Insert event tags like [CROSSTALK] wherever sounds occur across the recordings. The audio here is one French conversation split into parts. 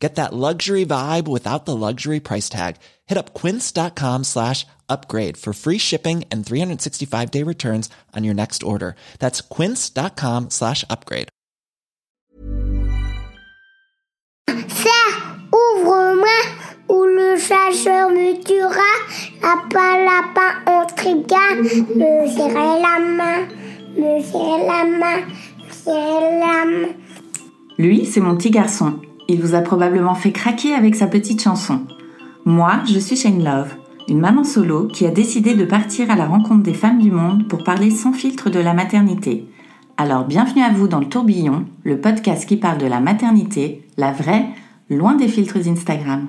Get that luxury vibe without the luxury price tag. Hit up quince.com slash upgrade for free shipping and 365 day returns on your next order. That's quince.com slash upgrade. Ça, ouvre-moi, ou le chasseur me tuera. Lapin, lapin, on trigua. Me serrer la main, me serrer la main, me serrer la main. Lui, c'est mon petit garçon. Il vous a probablement fait craquer avec sa petite chanson. Moi, je suis Shane Love, une maman solo qui a décidé de partir à la rencontre des femmes du monde pour parler sans filtre de la maternité. Alors bienvenue à vous dans le tourbillon, le podcast qui parle de la maternité, la vraie, loin des filtres Instagram.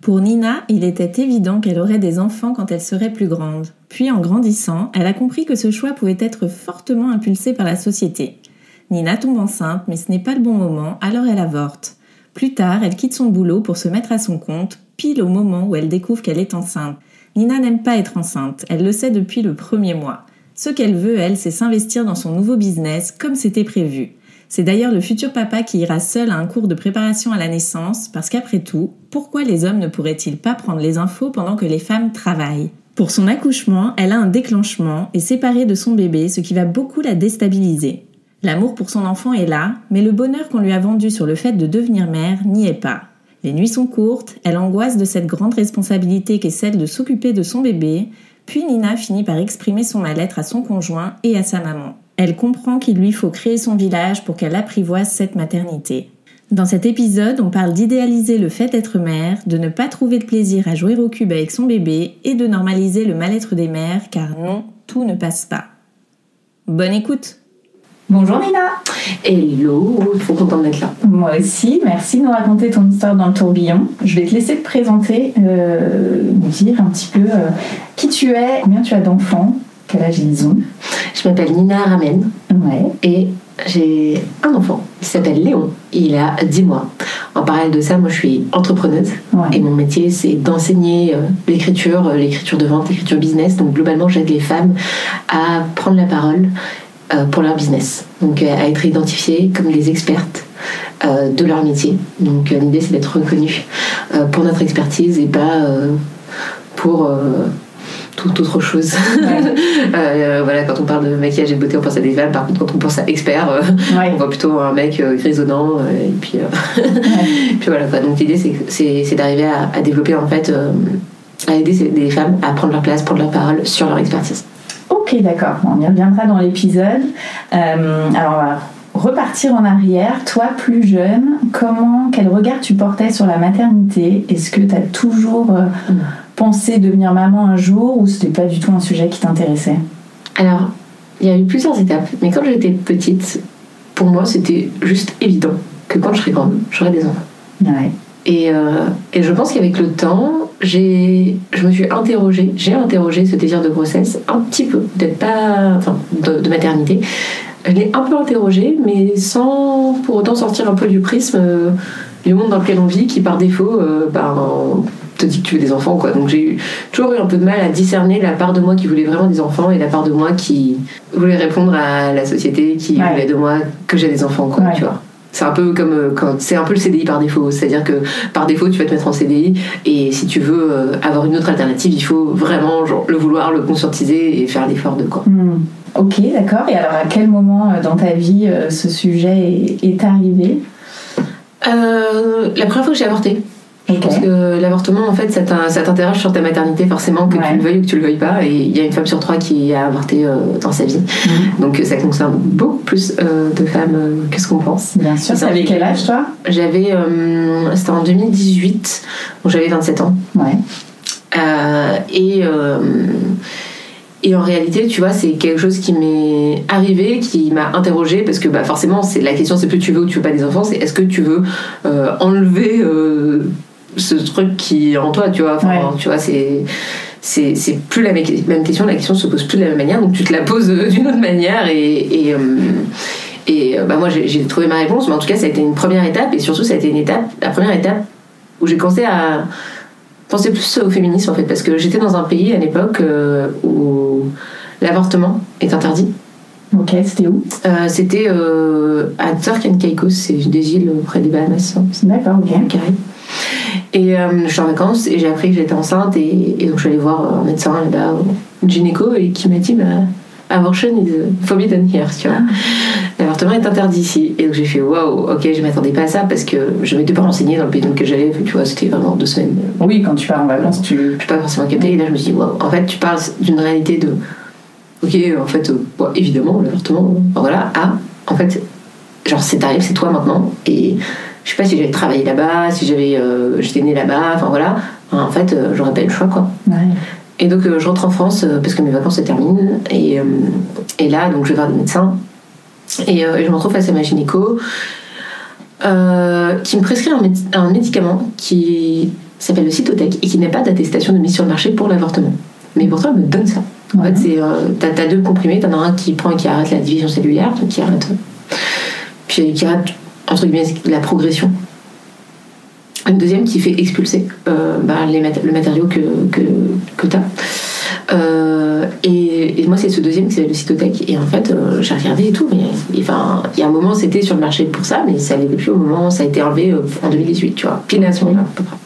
Pour Nina, il était évident qu'elle aurait des enfants quand elle serait plus grande. Puis en grandissant, elle a compris que ce choix pouvait être fortement impulsé par la société. Nina tombe enceinte, mais ce n'est pas le bon moment, alors elle avorte. Plus tard, elle quitte son boulot pour se mettre à son compte, pile au moment où elle découvre qu'elle est enceinte. Nina n'aime pas être enceinte, elle le sait depuis le premier mois. Ce qu'elle veut, elle, c'est s'investir dans son nouveau business comme c'était prévu. C'est d'ailleurs le futur papa qui ira seul à un cours de préparation à la naissance, parce qu'après tout, pourquoi les hommes ne pourraient-ils pas prendre les infos pendant que les femmes travaillent? Pour son accouchement, elle a un déclenchement, et séparée de son bébé, ce qui va beaucoup la déstabiliser. L'amour pour son enfant est là, mais le bonheur qu'on lui a vendu sur le fait de devenir mère n'y est pas. Les nuits sont courtes, elle angoisse de cette grande responsabilité qu'est celle de s'occuper de son bébé, puis Nina finit par exprimer son mal-être à son conjoint et à sa maman. Elle comprend qu'il lui faut créer son village pour qu'elle apprivoise cette maternité. Dans cet épisode, on parle d'idéaliser le fait d'être mère, de ne pas trouver de plaisir à jouer au cube avec son bébé et de normaliser le mal-être des mères car non, tout ne passe pas. Bonne écoute Bonjour Nina Hello, trop contente d'être là. Moi aussi, merci de nous raconter ton histoire dans le tourbillon. Je vais te laisser te présenter, euh, nous dire un petit peu euh, qui tu es, combien tu as d'enfants, quel âge ils ont. Je m'appelle Nina Ramen Ouais. et j'ai un enfant. Il s'appelle Léon. Il a 10 mois. En parallèle de ça, moi je suis entrepreneuse Ouais. et mon métier c'est d'enseigner euh, l'écriture, l'écriture de vente, l'écriture business. Donc globalement, j'aide les femmes à prendre la parole pour leur business. Donc euh, à être identifiées comme des expertes euh, de leur métier. Donc euh, l'idée c'est d'être reconnue euh, pour notre expertise et pas euh, pour euh, toute autre chose. [LAUGHS] Euh, voilà, quand on parle de maquillage et de beauté, on pense à des femmes. Par contre, quand on pense à expert, euh, Ouais. on voit plutôt un mec euh, grisonnant. euh, et puis, euh, [LAUGHS] puis voilà. Quoi. Donc l'idée, c'est, d'arriver à, à développer en fait, euh, à aider des femmes à prendre leur place, prendre leur parole sur leur expertise. Ok, d'accord. On y reviendra dans l'épisode. Euh, alors, on va repartir en arrière. Toi, plus jeune, comment, quel regard tu portais sur la maternité? Est-ce que tu as toujours euh, pensé devenir maman un jour ou c'était pas du tout un sujet qui t'intéressait? Alors, il y a eu plusieurs étapes, mais quand j'étais petite, pour moi, c'était juste évident que quand je serais grande, j'aurais des enfants. Ouais. Et, euh, et je pense qu'avec le temps, j'ai, je me suis interrogée, j'ai interrogé ce désir de grossesse un petit peu, peut-être pas, enfin, de, de maternité. Je l'ai un peu interrogé, mais sans pour autant sortir un peu du prisme euh, du monde dans lequel on vit, qui par défaut, euh, ben, te dit que tu veux des enfants, quoi. Donc j'ai toujours eu un peu de mal à discerner la part de moi qui voulait vraiment des enfants et la part de moi qui voulait répondre à la société qui Ouais. voulait de moi que j'ai des enfants, quoi, Ouais. tu vois. C'est un peu comme euh, quand c'est un peu le CDI par défaut, c'est-à-dire que par défaut tu vas te mettre en CDI et si tu veux euh, avoir une autre alternative, il faut vraiment genre, le vouloir, le conscientiser et faire l'effort de quoi. Hmm. Ok, d'accord. Et alors, à quel moment euh, dans ta vie ce sujet est, est arrivé? Euh, la première fois que j'ai avorté. Je pense que l'avortement, en fait, ça t'in- ça t'interroge sur ta maternité, forcément, que Ouais. tu le veuilles ou que tu le veuilles pas. Et il y a une femme sur trois qui a avorté euh, dans sa vie. Mhm. Donc ça concerne beaucoup plus euh, de femmes euh, que ce qu'on pense. Bien sûr. T'avais fait- quel âge, toi? J'avais. C'était en 2018, donc j'avais 27 ans. Ouais. Et, et en réalité, tu vois, c'est quelque chose qui m'est arrivé, qui m'a interrogée, parce que bah, forcément, c'est la question, c'est plus tu veux ou tu veux pas des enfants, c'est est-ce que tu veux euh, enlever euh, ce truc qui est en toi, tu vois. Enfin, Ouais. tu vois, c'est c'est plus la même question, la question se pose plus de la même manière, donc tu te la poses euh, [LAUGHS] d'une autre manière et. et, euh, et, euh, bah moi j'ai trouvé ma réponse, mais en tout cas ça a été une première étape et surtout ça a été une étape, la première étape où j'ai commencé à penser plus au féminisme en fait, parce que j'étais dans un pays à l'époque où l'avortement est interdit. Ok, c'était où? Euh, C'était euh, à Turk and Caicos, c'est des îles près des Bahamas. hein. D'accord, ok. Caraïbes. Et euh, je suis en vacances et j'ai appris que j'étais enceinte et, et donc je suis allée voir euh, un médecin là-bas, une gynéco, et qui m'a dit bah, abortion is forbidden here, tu vois. L'avortement est interdit ici. Et donc j'ai fait waouh, ok, je m'attendais pas à ça parce que je m'étais pas renseignée dans le pays dans lequel j'allais, tu vois, c'était vraiment deux semaines. Oui, quand tu pars en vacances, tu. Je suis pas forcément captée et là je me suis dit waouh, en fait tu parles d'une réalité de ok, en fait, euh, évidemment, l'avortement, voilà, ah, en fait, genre c'est arrivé, c'est toi maintenant et je sais pas si j'avais travaillé là-bas, si j'avais euh, j'étais née là-bas, enfin voilà, en fait, euh, j'aurais pas eu le choix quoi. Ouais. Et donc euh, je rentre en France parce que mes vacances se terminent et, et là donc je vais voir des médecins et, et je me retrouve face à ma gynéco qui me prescrit un, médi- un médicament qui s'appelle le Cytotec et qui n'a pas d'attestation de mise sur le marché pour l'avortement. Mais pourtant elle me donne ça. En Ouais. fait c'est t'as, deux comprimés, t'en as un qui prend et qui arrête la division cellulaire, donc qui arrête puis qui arrête entre guillemets la progression une deuxième qui fait expulser euh, bah, les mat- le matériau que, que, que tu as. et, et moi, c'est ce deuxième qui s'appelle le Cytotec. Et en fait, euh, j'ai regardé et tout, mais il y a un moment, c'était sur le marché pour ça, mais ça l'était plus au moment, ça a été enlevé euh, en 2018, tu vois, pile à ce moment-là, à peu près.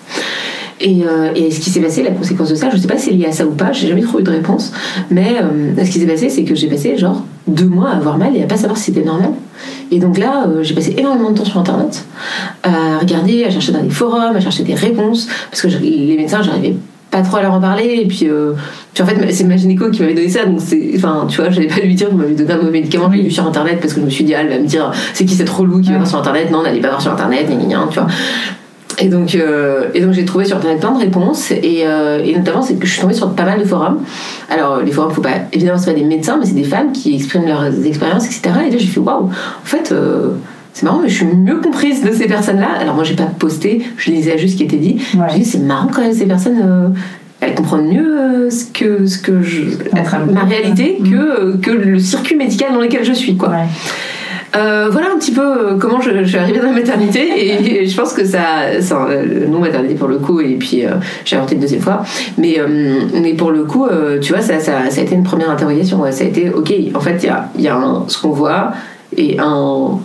Et, euh, et ce qui s'est passé, la conséquence de ça, je sais pas si c'est lié à ça ou pas, j'ai jamais trouvé de réponse, mais euh, ce qui s'est passé, c'est que j'ai passé genre deux mois à avoir mal et à pas savoir si c'était normal. Et donc là, euh, j'ai passé énormément de temps sur internet, à regarder, à chercher dans des forums, à chercher des réponses, parce que je- les médecins, j'arrivais pas trop à leur en parler, et puis, euh, puis en fait, c'est ma gynéco qui m'avait donné ça, donc c'est, enfin, tu vois, j'allais pas lui dire qu'on m'avait donné un mauvais médicament, je l'ai vu sur internet, parce que je me suis dit, ah, elle va me dire, c'est qui cette relou qui va voir sur internet, non, n'allez pas voir sur internet, gna, gna, tu vois. Et donc, euh, et donc j'ai trouvé sur internet plein de réponses et, euh, et notamment c'est que je suis tombée sur pas mal de forums. Alors les forums, faut pas évidemment c'est pas des médecins, mais c'est des femmes qui expriment leurs expériences, etc. Et là j'ai fait waouh. En fait, euh, c'est marrant, mais je suis mieux comprise de ces personnes-là. Alors moi j'ai pas posté, je lisais juste ce qui était dit. Ouais. J'ai dit c'est marrant quand même ces personnes. elles comprennent mieux ce que ce que je ma réalité Mm. que euh, que le circuit médical dans lequel je suis quoi. Ouais. Euh, voilà un petit peu euh, comment je, suis arrivée dans la maternité et, je pense que ça, ça euh, non maternité pour le coup et puis euh, j'ai avorté une deuxième fois mais euh, mais pour le coup tu vois ça, ça, ça a été une première interrogation ouais. ça a été ok en fait il y a, y a un, ce qu'on voit et un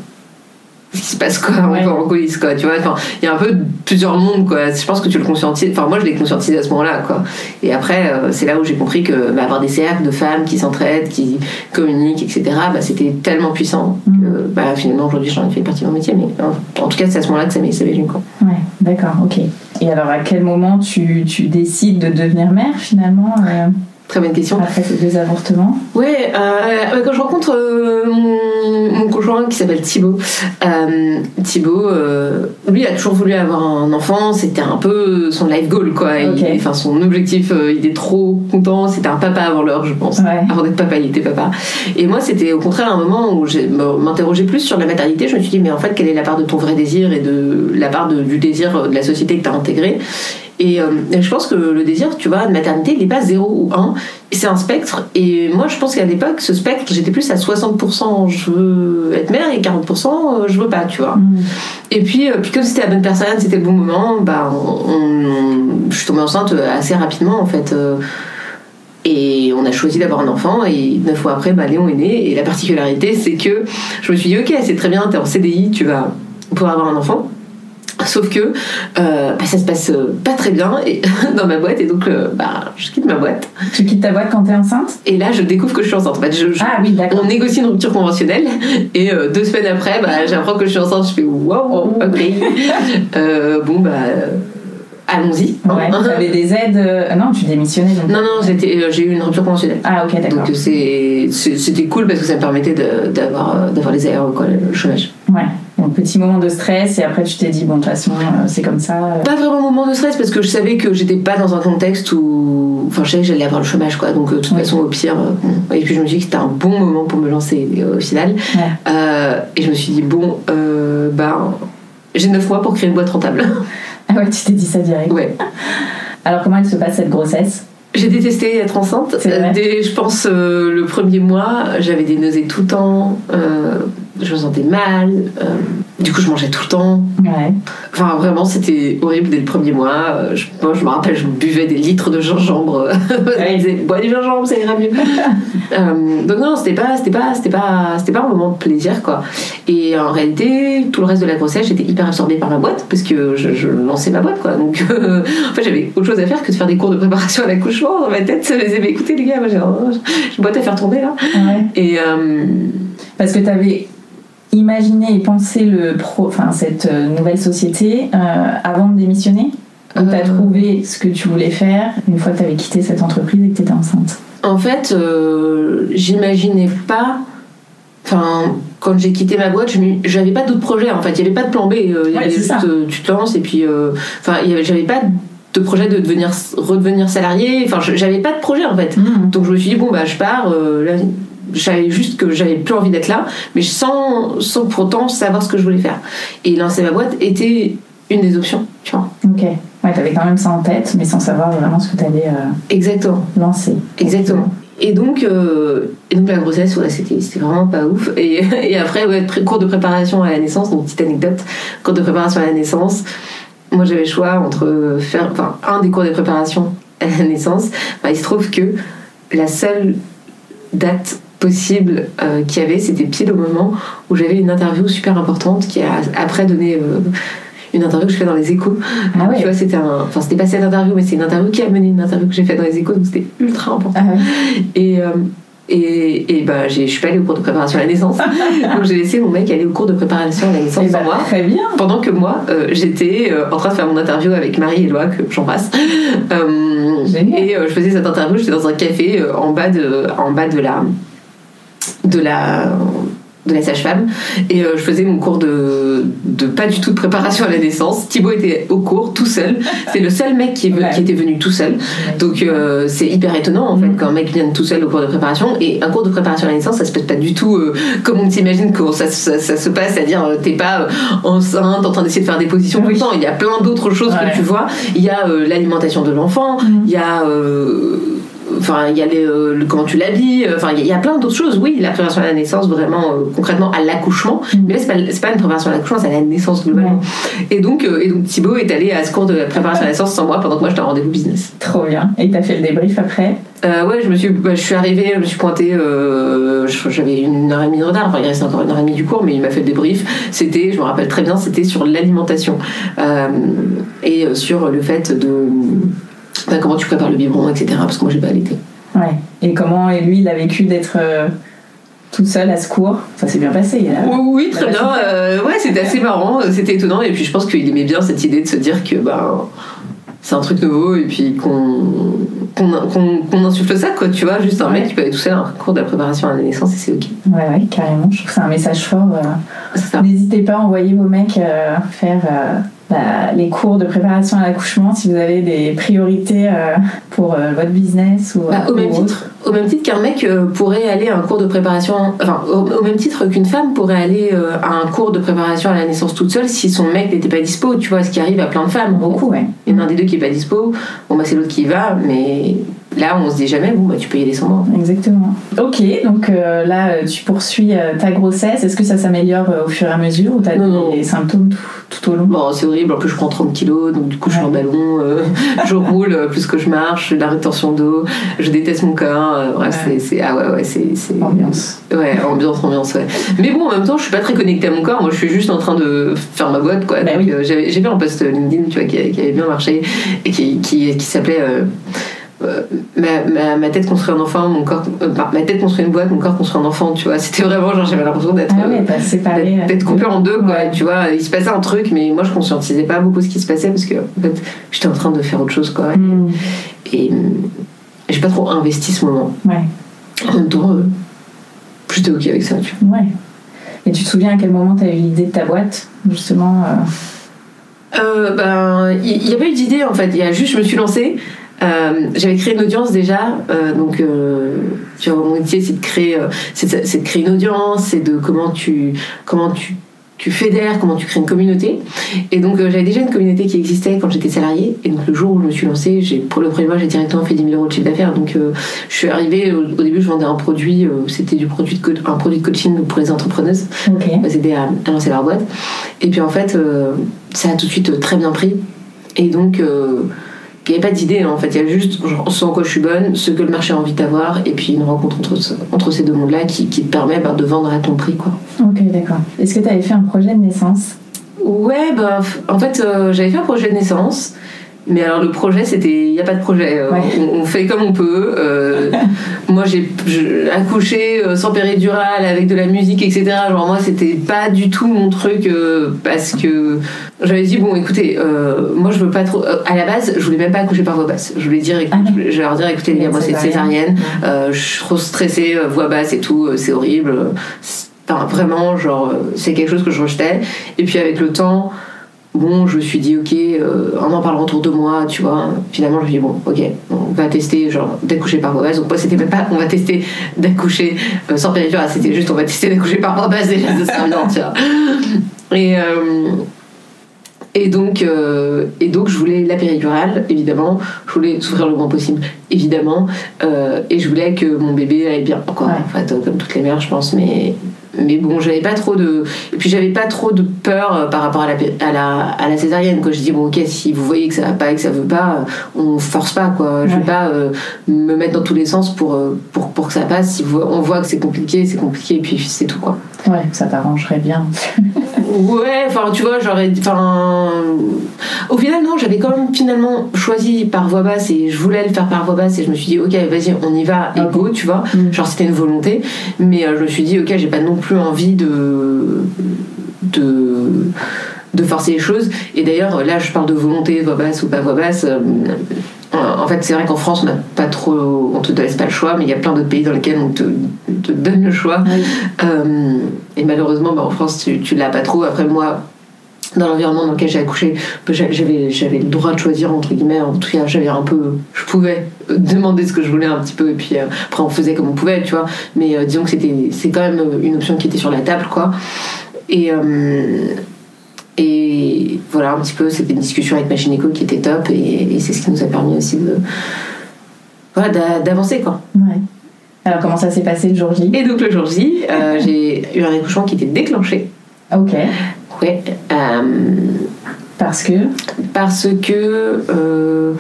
ce qui se passe quoi Ouais. en coulisses quoi tu vois enfin il y a un peu plusieurs mondes quoi. Je pense que tu le conscientises enfin moi je l'ai conscientisé à ce moment là quoi. Et après euh, c'est là où j'ai compris que bah, avoir des cercles de femmes qui s'entraident qui communiquent etc bah, c'était tellement puissant que bah, finalement aujourd'hui j'en ai fait partie de mon métier mais en tout cas c'est à ce moment là que ça m'est ça m'est venu quoi. Ouais, d'accord, ok. Et alors, à quel moment tu, tu décides de devenir mère finalement euh, très bonne question après ces deux avortements Ouais, euh, quand je rencontre euh, mon, mon conjoint qui s'appelle Thibaut, euh, Thibaut, euh, lui a toujours voulu avoir un enfant, c'était un peu son life goal quoi. Il- Ok. enfin son objectif, euh, il était trop content, c'était un papa avant l'heure je pense. Ouais. Avant d'être papa, il était papa. Et moi c'était au contraire un moment où je m'interrogeais plus sur la maternité, je me suis dit mais en fait quelle est la part de ton vrai désir et de la part de- du désir de la société que tu as intégré? Et, euh, et je pense que le désir, tu vois, de maternité, il n'est pas 0 ou 1, c'est un spectre. Et moi, je pense qu'à l'époque, ce spectre, j'étais plus à 60% je veux être mère et 40% euh, je veux pas, tu vois. Et puis, euh, puis comme c'était la bonne personne, c'était le bon moment, bah, on, on- je suis tombée enceinte assez rapidement, en fait. euh, et on a choisi d'avoir un enfant et neuf mois après, bah, Léon est né. Et la particularité, c'est que je me suis dit, ok, c'est très bien, t'es en CDI, tu vas pouvoir avoir un enfant. Sauf que euh, bah, ça se passe euh, pas très bien et, [LAUGHS] dans ma boîte et donc euh, bah, je quitte ma boîte Tu quittes ta boîte quand t'es enceinte? Et là je découvre que je suis enceinte. En fait, je- je- Ah oui, d'accord. on négocie une rupture conventionnelle et deux semaines après bah, j'apprends que je suis enceinte. Je fais wow, ok. [LAUGHS] Euh, bon bah allons-y. hein. Ouais, t'avais des aides. Non, tu démissionnais donc. Non non, euh, j'ai eu une rupture conventionnelle. Ah, ok, d'accord. Donc c'était cool parce que ça me permettait d'avoir, d'avoir les aéros, quoi, le chômage. Ouais. Donc, petit moment de stress et après tu t'es dit, bon, de toute façon, euh, c'est comme ça. euh. Pas vraiment moment de stress parce que je savais que j'étais pas dans un contexte où. Enfin, je savais que j'allais avoir le chômage, quoi. Donc, euh, de toute Ouais. façon, au pire. euh. Et puis, je me suis dit que c'était un bon moment pour me lancer au final. Ouais. Et je me suis dit, bon, ben. J'ai 9 mois pour créer une boîte rentable. [LAUGHS] Ah ouais, tu t'es dit ça direct. ouais. [LAUGHS] Alors, comment elle se passe cette grossesse? J'ai détesté être enceinte. Dès, je pense, le premier mois, j'avais des nausées tout le temps. Je me sentais mal. euh, du coup, je mangeais tout le temps. Ouais. Enfin, vraiment, c'était horrible dès le premier mois. Euh, Je, moi, je me rappelle, je buvais des litres de gingembre. [LAUGHS] Ouais. Je disais, bois du gingembre, ça ira mieux. [LAUGHS] Euh, donc non, c'était pas, c'était pas, c'était pas, c'était pas un moment de plaisir, quoi. Et en réalité, tout le reste de la grossesse, j'étais hyper absorbée par ma boîte parce que je, je lançais ma boîte, quoi. Donc, euh, [LAUGHS] en fait, j'avais autre chose à faire que de faire des cours de préparation à l'accouchement. Dans ma tête, je me disais, mais écoutez, les gars, j'ai un- j'ai une boîte à faire tourner là. Ouais. Et Parce que tu avais imaginé et pensé le pro, enfin, cette euh, nouvelle société euh, avant de démissionner? Ou tu as Euh. trouvé ce que tu voulais faire une fois que tu avais quitté cette entreprise et que tu étais enceinte? En fait, euh, j'imaginais pas. Enfin, quand j'ai quitté ma boîte, j'avais pas d'autres projets. En fait, il y avait pas de plan B. Il y Ouais, avait juste, euh, tu te lances et puis. Enfin, j'avais pas de projet de devenir redevenir salarié. Enfin, j'avais pas de projet en fait. Donc je me suis dit bon bah je pars. là, je savais juste que j'avais plus envie d'être là, mais sans sans pour autant savoir ce que je voulais faire. Et lancer ma boîte était une des options. Tu vois. Ok. Ouais, tu avais quand même ça en tête, mais sans savoir vraiment ce que tu allais euh, Exactement. lancer. Exactement. Et donc, euh, et donc la grossesse, ouais, c'était, c'était vraiment pas ouf. Et, [LAUGHS] et après, ouais, cours de préparation à la naissance, donc petite anecdote, cours de préparation à la naissance. Moi, j'avais le choix entre faire, enfin, un des cours de préparation à la naissance. Bah, il se trouve que la seule date possible euh, qu'il y avait, c'était pile au moment où j'avais une interview super importante qui a après donné euh, une interview que je fais dans les échos. Ah Tu ouais. vois, c'était un, enfin, c'était pas cette interview, mais c'est une interview qui a mené une interview que j'ai faite dans les échos, donc c'était ultra important. Ah ouais. Et, euh, et, et bah, j'ai- je suis pas allée au cours de préparation à la naissance. [LAUGHS] Donc j'ai laissé mon mec aller au cours de préparation à la naissance Eh sans ben, moi. très bien. Pendant que moi, euh, j'étais euh, en train de faire mon interview avec Marie Éloi, que j'embrasse. Euh, et euh, je faisais cette interview, j'étais dans un café euh, en bas de, en bas de la, de la, de la sage-femme. Et euh, je faisais mon cours de, de pas du tout de préparation à la naissance. Thibaut était au cours tout seul. C'est le seul mec qui, Ouais. qui était venu tout seul. Donc euh, c'est hyper étonnant en fait Mhm. quand un mec vient tout seul au cours de préparation et un cours de préparation à la naissance ça se passe pas du tout euh, comme on s'imagine que ça, ça, ça se passe c'est-à-dire t'es pas enceinte en train d'essayer de faire des positions tout le temps il y a plein d'autres choses Ouais. que tu vois il y a l'alimentation de l'enfant Mhm. il y a Enfin, il y a les, euh, le- comment tu l'habilles. Enfin, il y a- il y a plein d'autres choses. Oui, la préparation à la naissance, vraiment euh, concrètement à l'accouchement. Mhm. Mais là, c'est pas, pas une préparation à l'accouchement, c'est à la naissance globalement. Et donc, euh, et donc Thibaut est allé à ce cours de préparation à la naissance sans moi pendant que moi j'étais en rendez-vous business. Trop bien. Et t'as fait le débrief après? Euh, ouais, je me suis, bah, je suis arrivée, je me suis pointée, euh, j'avais une heure et demie de retard, enfin il restait encore une heure et demie du cours, mais il m'a fait le débrief. C'était, je me rappelle très bien, c'était sur l'alimentation euh, et euh, sur le fait de bah, comment tu prépares le biberon, etc. Parce que moi j'ai pas allaité. Ouais. Et comment et lui il a vécu d'être euh, toute seule à ce cours? Ça s'est bien passé. il a- Oui, oui, très bien. Euh, ouais, c'était assez marrant, c'était étonnant, et puis je pense qu'il aimait bien cette idée de se dire que ben c'est un truc nouveau et puis qu'on qu'on qu'on- qu'on insuffle ça, quoi. Tu vois, juste un Ouais. mec qui peut aller tout seul à un cours de la préparation à la naissance et c'est ok. Ouais, ouais, carrément. Je trouve que c'est un message fort. euh. N'hésitez pas à envoyer vos mecs euh, faire euh, bah, les cours de préparation à l'accouchement si vous avez des priorités euh, pour euh, votre business ou, Bah, au, ou même autre. titre, au même titre qu'un mec euh, pourrait aller à un cours de préparation, enfin au, au même titre qu'une femme pourrait aller euh, à un cours de préparation à la naissance toute seule si son mec n'était pas dispo, tu vois, ce qui arrive à plein de femmes. Beaucoup, ouais. Il y en a un des deux qui est pas dispo, bon bah c'est l'autre qui y va, mais là on se dit jamais, bon bah tu peux y aller sans moi. Exactement. Ok, donc euh, là, tu poursuis euh, ta grossesse. Est-ce que ça s'améliore euh, au fur et à mesure ou t'as des non. symptômes tout, tout au long? Bon, c'est horrible, en plus je prends 30 kilos, donc du coup je suis en ballon, [LAUGHS] je roule plus que je marche, la rétention d'eau, je déteste mon corps, bref, Ouais. c'est-. Ah ouais, ouais, c'est. Ambiance. Ouais, ambiance, ambiance, ouais. Mais bon, en même temps, je suis pas très connectée à mon corps. Moi, je suis juste en train de faire ma boîte, quoi. Bah oui. j'avais- j'ai fait un post LinkedIn, tu vois, qui, qui avait bien marché et qui, qui, qui s'appelait euh, ma, ma, ma tête construit un enfant, mon corps. euh, ma tête construit une boîte, mon corps construit un enfant, tu vois. C'était vraiment genre, j'avais l'impression d'être. Ah ouais, euh, d'être coupée en deux, quoi. Ouais. Tu vois, il se passait un truc, mais moi, je conscientisais pas beaucoup ce qui se passait parce que, en fait, j'étais en train de faire autre chose, quoi. Hmm, Et j'ai pas trop investi ce moment. ouais, En même temps, j'étais ok avec ça, tu vois. ouais. Et tu te souviens à quel moment t'as eu l'idée de ta boîte, justement euh, Euh, ben, il n'y a pas eu d'idée en fait. Il y a juste, je me suis lancée. Euh, J'avais créé une audience déjà, euh, donc euh, tu vois, mon métier c'est de créer, c'est de, c'est de créer une audience, c'est de comment tu, comment tu tu fédères, comment tu crées une communauté. Et donc j'avais déjà une communauté qui existait quand j'étais salariée. Et donc le jour où je me suis lancée, j'ai, pour le premier mois, j'ai directement fait 10 000 euros de chiffre d'affaires. Donc je suis arrivée, au, au début je vendais un produit, c'était du produit de co- un produit de coaching pour les entrepreneuses. Ok. Bah, C'était à, à lancer leur boîte. Et puis en fait, ça a tout de suite très bien pris. Et donc, euh, il n'y avait pas d'idée hein, en fait. Il y a juste genre, ce en quoi je suis bonne, ce que le marché a envie d'avoir, et puis une rencontre entre, entre ces deux mondes-là qui, qui te permet bah, de vendre à ton prix. quoi. Ok, d'accord. Est-ce que tu avais fait un projet de naissance? Ouais, bah, en fait, euh, j'avais fait un projet de naissance. Mais alors le projet, c'était, il n'y a pas de projet. Euh, Ouais. on, on fait comme on peut. Euh, [LAUGHS] moi, j'ai accouché euh, sans péridurale, avec de la musique, etc. Genre moi, c'était pas du tout mon truc euh, parce que j'avais dit bon, écoutez, euh, moi, je veux pas trop. euh, à la base, je voulais même pas accoucher par voie basse. Je voulais dire, écoute, Ah je vais leur dire, écoutez les gars, moi, c'est césarienne. Euh, je suis trop stressée, voix basse et tout, c'est horrible. Enfin, vraiment, genre, c'est quelque chose que je rejetais. Et puis avec le temps, bon, je me suis dit, ok, euh, on en parlera autour de moi, tu vois. Finalement, je me suis dit, bon, ok, on va tester, genre, d'accoucher par voie basse. Donc, moi, c'était même pas, on va tester d'accoucher euh, sans péridurale, c'était juste, on va tester d'accoucher par voie basse, déjà, ça serait bien, tu vois. Et. euh, et donc, euh, et donc, je voulais la péridurale, évidemment. Je voulais souffrir le moins possible, évidemment. Et je voulais que mon bébé aille bien, quoi. Ouais. En fait, comme toutes les mères, je pense. Mais, mais bon, j'avais pas trop de. Et puis, j'avais pas trop de peur euh, par rapport à la, à la, à la césarienne. Quoi. Je dis, bon, ok, si vous voyez que ça va pas et que ça veut pas, euh, on force pas, quoi. Je Ouais. vais pas euh, me mettre dans tous les sens pour, pour, pour que ça passe. Si vous- on voit que c'est compliqué, c'est compliqué, et puis c'est tout, quoi. Ouais, ça t'arrangerait bien. Ouais, enfin, tu vois, j'aurais. Enfin. Au final, non, j'avais quand même finalement choisi par voix basse et je voulais le faire par voix basse et je me suis dit, ok, vas-y, on y va et go, tu vois. Mm. Genre, c'était une volonté. Mais euh, je me suis dit, ok, j'ai pas non plus envie de. de de forcer les choses et d'ailleurs là je parle de volonté voix basse ou pas voix basse euh, en fait c'est vrai qu'en France on n'a pas trop on te laisse pas le choix mais il y a plein d'autres pays dans lesquels on te, te donne le choix euh, et malheureusement, bah, en France, tu, tu l'as pas trop. Après, moi, dans l'environnement dans lequel j'ai accouché, bah, j'a- j'avais, j'avais le droit de choisir, entre guillemets. En tout cas, j'avais un peu. Je pouvais demander ce que je voulais un petit peu, et puis euh, après, on faisait comme on pouvait, tu vois. Mais euh, disons que c'était, c'est quand même une option qui était sur la table, quoi. Et. Et voilà, un petit peu, c'était une discussion avec ma gynéco qui était top, et, et c'est ce qui nous a permis aussi de. Voilà, d'a- d'avancer, quoi. Ouais. Alors, comment ça s'est passé le jour J? Et donc le jour J, euh, [LAUGHS] j'ai eu un accouchement qui était déclenché. Ok. Ouais. euh, Parce que? parce que. euh,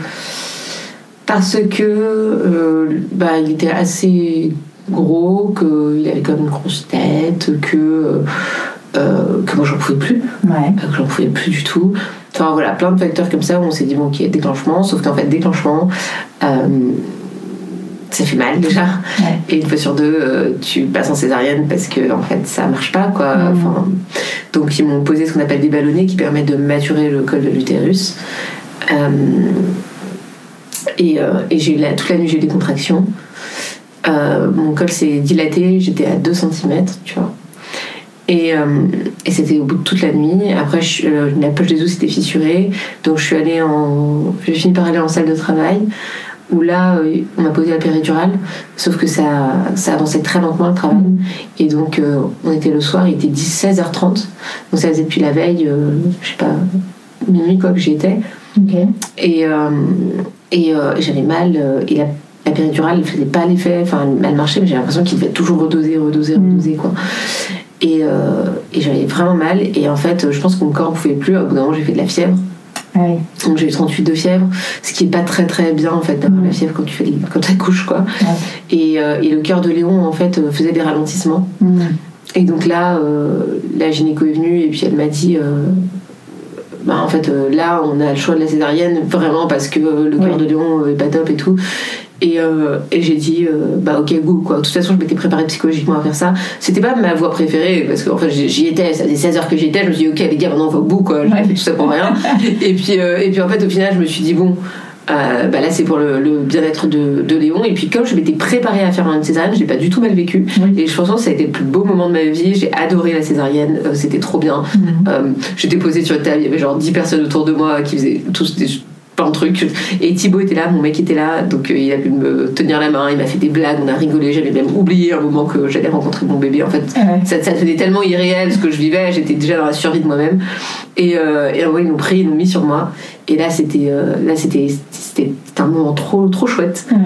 parce que. bah, il était assez gros, qu'il avait comme une grosse tête, que. Euh, que moi j'en pouvais plus, Ouais. que j'en pouvais plus du tout. Enfin voilà, plein de facteurs comme ça où on s'est dit, bon, ok, déclenchement, sauf qu'en fait, déclenchement. euh, ça fait mal [LAUGHS] déjà. Ouais. Et une fois sur deux, euh, tu passes en césarienne parce que en fait ça marche pas quoi. Enfin, donc ils m'ont posé ce qu'on appelle des ballonnets qui permettent de maturer le col de l'utérus. Euh, et euh, et j'ai eu la, toute la nuit j'ai eu des contractions. Euh, mon col s'est dilaté, j'étais à 2 cm, tu vois. Et, euh, et c'était au bout de toute la nuit. Après, je, euh, la poche des os s'était fissurée. Donc, je suis allée en. J'ai fini par aller en salle de travail où là, euh, on m'a posé la péridurale. Sauf que ça, ça avançait très lentement le travail. Et donc, on était le soir, il était 10, 16h30. Donc, ça faisait depuis la veille, je sais pas, minuit quoi que j'y étais. Et, et j'avais mal. et la, la péridurale ne faisait pas l'effet. Enfin, elle marchait, mais j'ai l'impression qu'il devait toujours redoser, redoser, Mm. redoser, quoi. Et, euh, et j'avais vraiment mal. Et en fait, je pense que mon corps ne pouvait plus. Au bout d'un moment, j'ai fait de la fièvre. Ah. Donc, j'ai eu 38 de fièvre. Ce qui est pas très, très bien, en fait, d'avoir Mm. la fièvre quand tu fais quand accouches, quoi. Et, euh, et le cœur de Léon, en fait, euh, faisait des ralentissements. Mm. Et donc là, euh, la gynéco est venue et puis elle m'a dit bah, en fait, euh, là, on a le choix de la césarienne vraiment parce que euh, le cœur Oui. de Léon est pas top et tout. Et, euh, et j'ai dit, euh, bah ok, go quoi. De toute façon, je m'étais préparée psychologiquement à faire ça. C'était pas ma voie préférée parce qu'en fait, j'y étais, ça faisait 16 heures que j'y étais. Je me suis dit, ok, les gars, maintenant on va au bout quoi. J'ai Ouais. fait [LAUGHS] tout ça pour rien. et, puis, euh, et puis en fait, au final, je me suis dit, bon. euh, bah là c'est pour le, le bien-être de, de Léon et puis comme je m'étais préparée à faire une césarienne je l'ai pas du tout mal vécu Oui. et je pense que ça a été le plus beau moment de ma vie j'ai adoré la césarienne euh, c'était trop bien Mm. euh, j'étais posée sur une table, il y avait genre 10 personnes autour de moi qui faisaient tous des plein de trucs. Et Thibaut était là, mon mec était là, donc euh, il a pu me tenir la main, il m'a fait des blagues, on a rigolé. J'avais même oublié un moment que j'allais rencontrer mon bébé. En fait, Ouais. ça, ça devenait tellement irréel ce que je vivais, j'étais déjà dans la survie de moi-même. Et, euh, et ouais, ils m'ont pris, ils l'ont mis sur moi. Et là, c'était euh, là c'était c'était un moment trop trop chouette Ouais.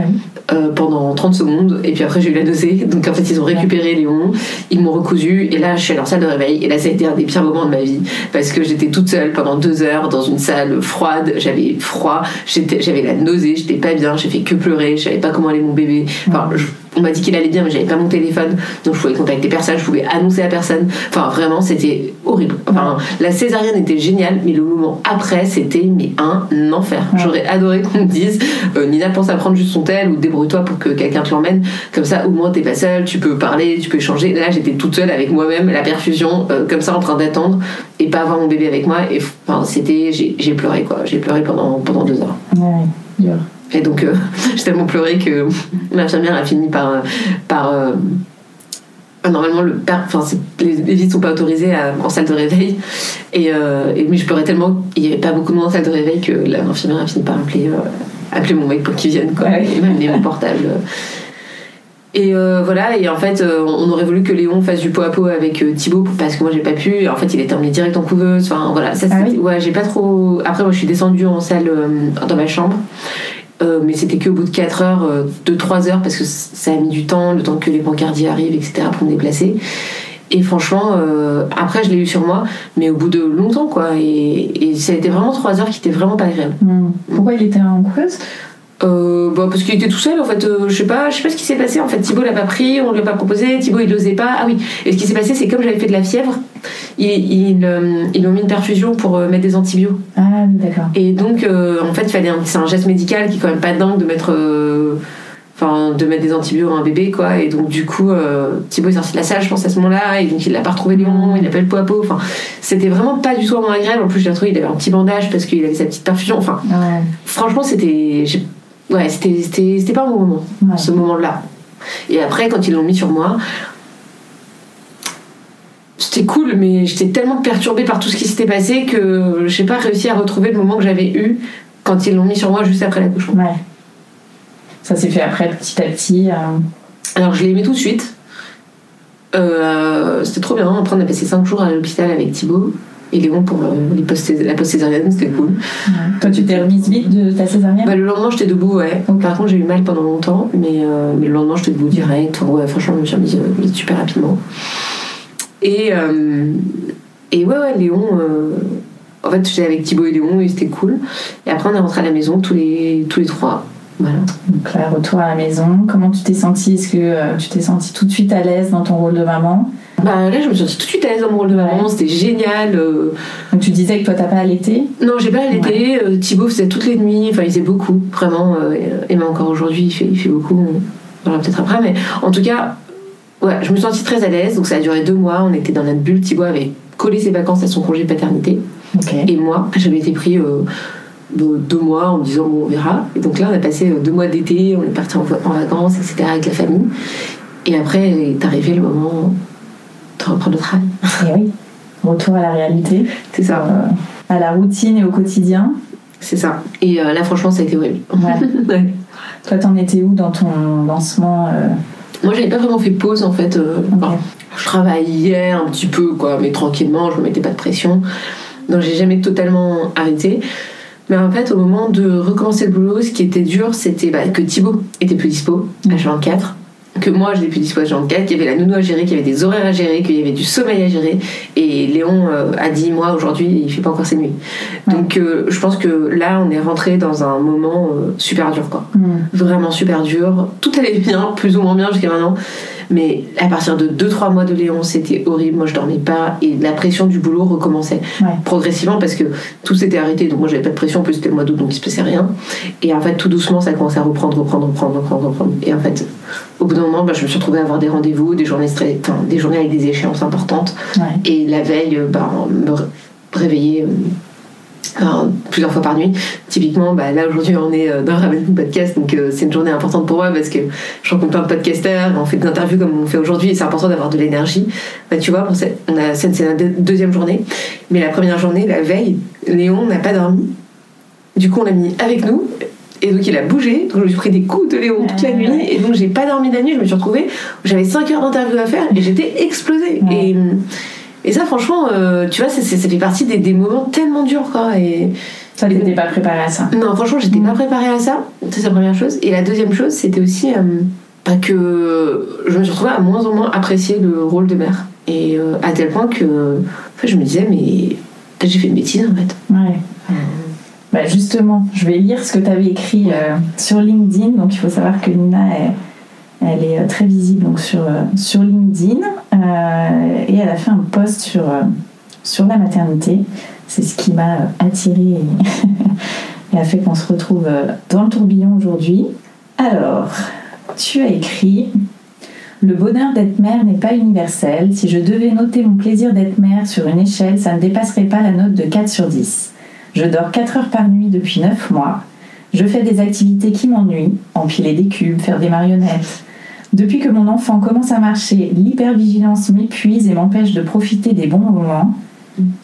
Euh, pendant 30 secondes. Et puis après, j'ai eu la nausée. Donc en fait, ils ont récupéré Léon, ils m'ont recousu. Et là, je suis allée en salle de réveil. Et là, ça a été un des pires moments de ma vie. Parce que j'étais toute seule pendant deux heures dans une salle froide. J'avais froid, j'avais la nausée, j'étais pas bien, j'ai fait que pleurer, je savais pas comment allait mon bébé. Enfin, je- on m'a dit qu'il allait bien, mais j'avais pas mon téléphone. Donc je pouvais contacter personne, je pouvais annoncer à personne. Enfin, vraiment, c'était horrible. Enfin, la césarienne était géniale, mais le moment après, c'était mais un enfer. J'aurais adoré qu'on me dise euh, Nina pense à prendre juste son tel ou débrouille-toi pour que quelqu'un te l'emmène. Comme ça, au moins, t'es pas seule, tu peux parler, tu peux échanger. Là, j'étais toute seule avec moi-même, la perfusion, euh, comme ça, en train d'attendre et pas avoir mon bébé avec moi. Et enfin, c'était, j'ai j'ai pleuré quoi. J'ai pleuré pendant, pendant deux heures. Ouais. Dur. Et donc, euh, [LAUGHS] j'ai tellement pleuré que [LAUGHS] l'infirmière a fini par. euh, par euh, Normalement, le père, enfin, les, les visites sont pas autorisées à- en salle de réveil. Et, euh, et mais je pleurais tellement, il y avait pas beaucoup de monde en salle de réveil que l'infirmière a fini par appeler, appeler mon mec pour qu'il vienne, quoi. Ouais. Et m'a amené mon portable. Et euh, voilà, et en fait, euh, on aurait voulu que Léon fasse du pot à pot avec euh, Thibaut parce que moi j'ai pas pu. Et en fait, il était emmené direct en couveuse. Enfin voilà, ça Ah oui ouais, j'ai pas trop. Après, moi je suis descendue en salle dans ma chambre. Euh, mais c'était qu'au bout de 4 heures, euh, de 3 heures, parce que ça a mis du temps, le temps que les bancardiers arrivent, etc., pour me déplacer. Et franchement, euh, après, je l'ai eu sur moi, mais au bout de longtemps, quoi. Et, ça a été vraiment 3 heures qui étaient vraiment pas agréables. Hmm. Pourquoi il était en couveuse? Euh, bah, parce qu'il était tout seul, en fait. euh, je sais pas, je sais pas ce qui s'est passé. En fait, Thibaut l'a pas pris, on lui a pas proposé. Thibaut, il l'osait pas. Ah oui. Et ce qui s'est passé, c'est comme j'avais fait de la fièvre, ils, ils, euh, ils ont mis une perfusion pour euh, mettre des antibiotiques. Ah oui, d'accord. Et donc, en fait, il fallait c'est un geste médical qui est quand même pas dingue de mettre, enfin, de mettre des antibiotiques à un bébé, quoi. Et donc, du coup, Thibaut est sorti de la salle, je pense, à ce moment-là, et donc il l'a pas retrouvé Léon, il appelle peau. Enfin, c'était vraiment pas du tout agréable. En plus, je l'ai retrouvé, il avait un petit bandage parce qu'il avait sa petite perfusion. Enfin, Ouais. franchement, c'était, ouais, c'était, pas un bon moment, Ouais. ce moment-là. Et après, quand ils l'ont mis sur moi. C'était cool, mais j'étais tellement perturbée par tout ce qui s'était passé que j'ai pas réussi à retrouver le moment que j'avais eu quand ils l'ont mis sur moi juste après l'accouchement. Ouais. Ça s'est fait après, petit à petit. euh, Alors je l'ai aimé tout de suite. Euh, c'était trop bien. Après, on a passé 5 jours à l'hôpital avec Thibaut et Léon pour euh, les post la post-césarienne, c'était cool. Toi, tu t'es remise vite de ta césarienne? Bah, le lendemain, j'étais debout, ouais. Par contre, j'ai eu mal pendant longtemps, mais, euh, mais le lendemain, j'étais debout direct. Ouais, franchement, je me suis remise mise super rapidement. Et, euh, et ouais, ouais, Léon. euh, en fait, j'étais avec Thibaut et Léon et c'était cool. Et après, on est rentré à la maison tous les, tous les trois. Voilà. Donc là, retour à la maison. Comment tu t'es sentie? Est-ce que tu t'es sentie tout de suite à l'aise dans ton rôle de maman? Bah, là, je me suis tout de suite à l'aise dans mon rôle de maman. Ouais. C'était génial. euh, Donc tu disais que toi, t'as pas allaité? Non, j'ai pas allaité. Euh, Thibaut faisait toutes les nuits. Enfin, il faisait beaucoup, vraiment. euh, et même encore aujourd'hui, il fait, il fait beaucoup. On verra peut-être après. Mais en tout cas, ouais, je me suis sentie très à l'aise. Donc ça a duré deux mois. On était dans notre bulle. Thibaut avait collé ses vacances à son congé de paternité. Et moi, j'avais été pris euh, de- deux mois en me disant, bon, on verra. Et donc là, on a passé euh, deux mois d'été. On est parti en vacances, etc. avec la famille. Et après est arrivé le moment de reprendre le travail. Et oui. Retour à la réalité, C'est ça. euh, à la routine et au quotidien. C'est ça. Et euh, là, franchement, ça a été horrible. Ouais. [LAUGHS] Ouais. Toi, t'en étais où dans ton lancement euh, Moi, j'avais pas vraiment fait pause en fait. euh, ok. enfin, je travaillais un petit peu, quoi, mais tranquillement, je me mettais pas de pression. Donc, j'ai jamais totalement arrêté. Mais en fait, au moment de recommencer le boulot, ce qui était dur, c'était bah, que Thibaut était plus dispo à 24 que moi j'étais plus dispo à 24 qu'il y avait la nounou à gérer, qu'il y avait des horaires à gérer, qu'il y avait du sommeil à gérer. Et Léon euh, a dit moi aujourd'hui il fait pas encore ses nuits. Ouais. Donc euh, je pense que là on est rentré dans un moment euh, super dur quoi Hmm. vraiment super dur. Tout allait bien, plus ou moins bien jusqu'à maintenant. Mais à partir de 2-3 mois de Léon, c'était horrible. Moi, je dormais pas et la pression du boulot recommençait Ouais. progressivement parce que tout s'était arrêté. Donc, moi, j'avais pas de pression. En plus, c'était le mois d'août, donc il se passait rien. Et en fait, tout doucement, ça commençait à reprendre, reprendre, reprendre, reprendre, reprendre. Et en fait, au bout d'un moment, bah, je me suis retrouvée à avoir des rendez-vous, des journées, des journées avec des échéances importantes. Ouais. Et la veille, euh, bah, me ré- réveiller. Enfin, plusieurs fois par nuit. Typiquement, bah, là aujourd'hui on est euh, dans Raven [LAUGHS] Podcast, donc euh, c'est une journée importante pour moi parce que je rencontre plein de podcasters, on fait des interviews comme on fait aujourd'hui et c'est important d'avoir de l'énergie. Bah, tu vois, c'est- on a, c'est c'est la deux- deuxième journée, mais la première journée, la veille, Léon n'a pas dormi. Du coup, on l'a mis avec nous. Et donc il a bougé, donc je me suis pris des coups de Léon toute la Ah, nuit, et donc j'ai pas dormi la nuit, je me suis retrouvée, j'avais 5 heures d'interview à faire, et j'étais explosée. Ouais. Et, et ça franchement, euh, tu vois, ça fait partie des, des moments tellement durs, quoi. Et, Toi, t'étais pas préparée à ça. non, franchement, j'étais pas préparée à ça. C'est la première chose. Et la deuxième chose, c'était aussi euh, bah, que je me suis retrouvée à moins en moins apprécier le rôle de mère. Et euh, à tel point que en fait, je me disais, mais peut-être j'ai fait une bêtise en fait. Ouais. Bah justement, je vais lire ce que tu avais écrit sur LinkedIn. Donc il faut savoir que Nina, elle, elle est euh, très visible sur, euh, sur LinkedIn. Euh, et elle a fait un post sur, la maternité. C'est ce qui m'a attirée et, [LAUGHS] et a fait qu'on se retrouve dans le tourbillon aujourd'hui. Alors, tu as écrit Le bonheur d'être mère n'est pas universel. Si je devais noter mon plaisir d'être mère sur une échelle, ça ne dépasserait pas la note de 4 sur 10. Je dors 4 heures par nuit depuis 9 mois. Je fais des activités qui m'ennuient, empiler des cubes, faire des marionnettes. Depuis que mon enfant commence à marcher, l'hypervigilance m'épuise et m'empêche de profiter des bons moments.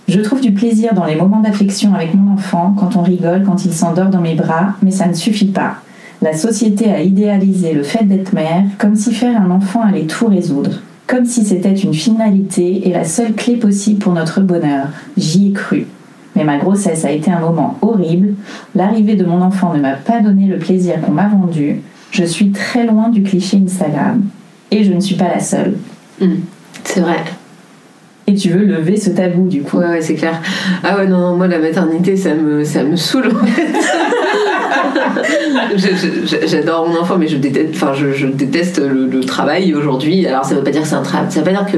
Je trouve du plaisir dans les moments d'affection avec mon enfant, quand on rigole, quand il s'endort dans mes bras, mais ça ne suffit pas. La société a idéalisé le fait d'être mère comme si faire un enfant allait tout résoudre, comme si c'était une finalité et la seule clé possible pour notre bonheur. J'y ai cru. Mais ma grossesse a été un moment horrible. L'arrivée de mon enfant ne m'a pas donné le plaisir qu'on m'a vendu. Je suis très loin du cliché Instagram. Et je ne suis pas la seule. C'est vrai. Et tu veux lever ce tabou du coup? Ouais, ouais, c'est clair. Ah ouais, non, non, moi, la maternité, ça me, ça me saoule. en fait. [LAUGHS] J'adore mon enfant, mais je déteste, enfin, je, je déteste le, le travail aujourd'hui. Alors, ça veut pas dire que c'est un travail, ça veut pas dire que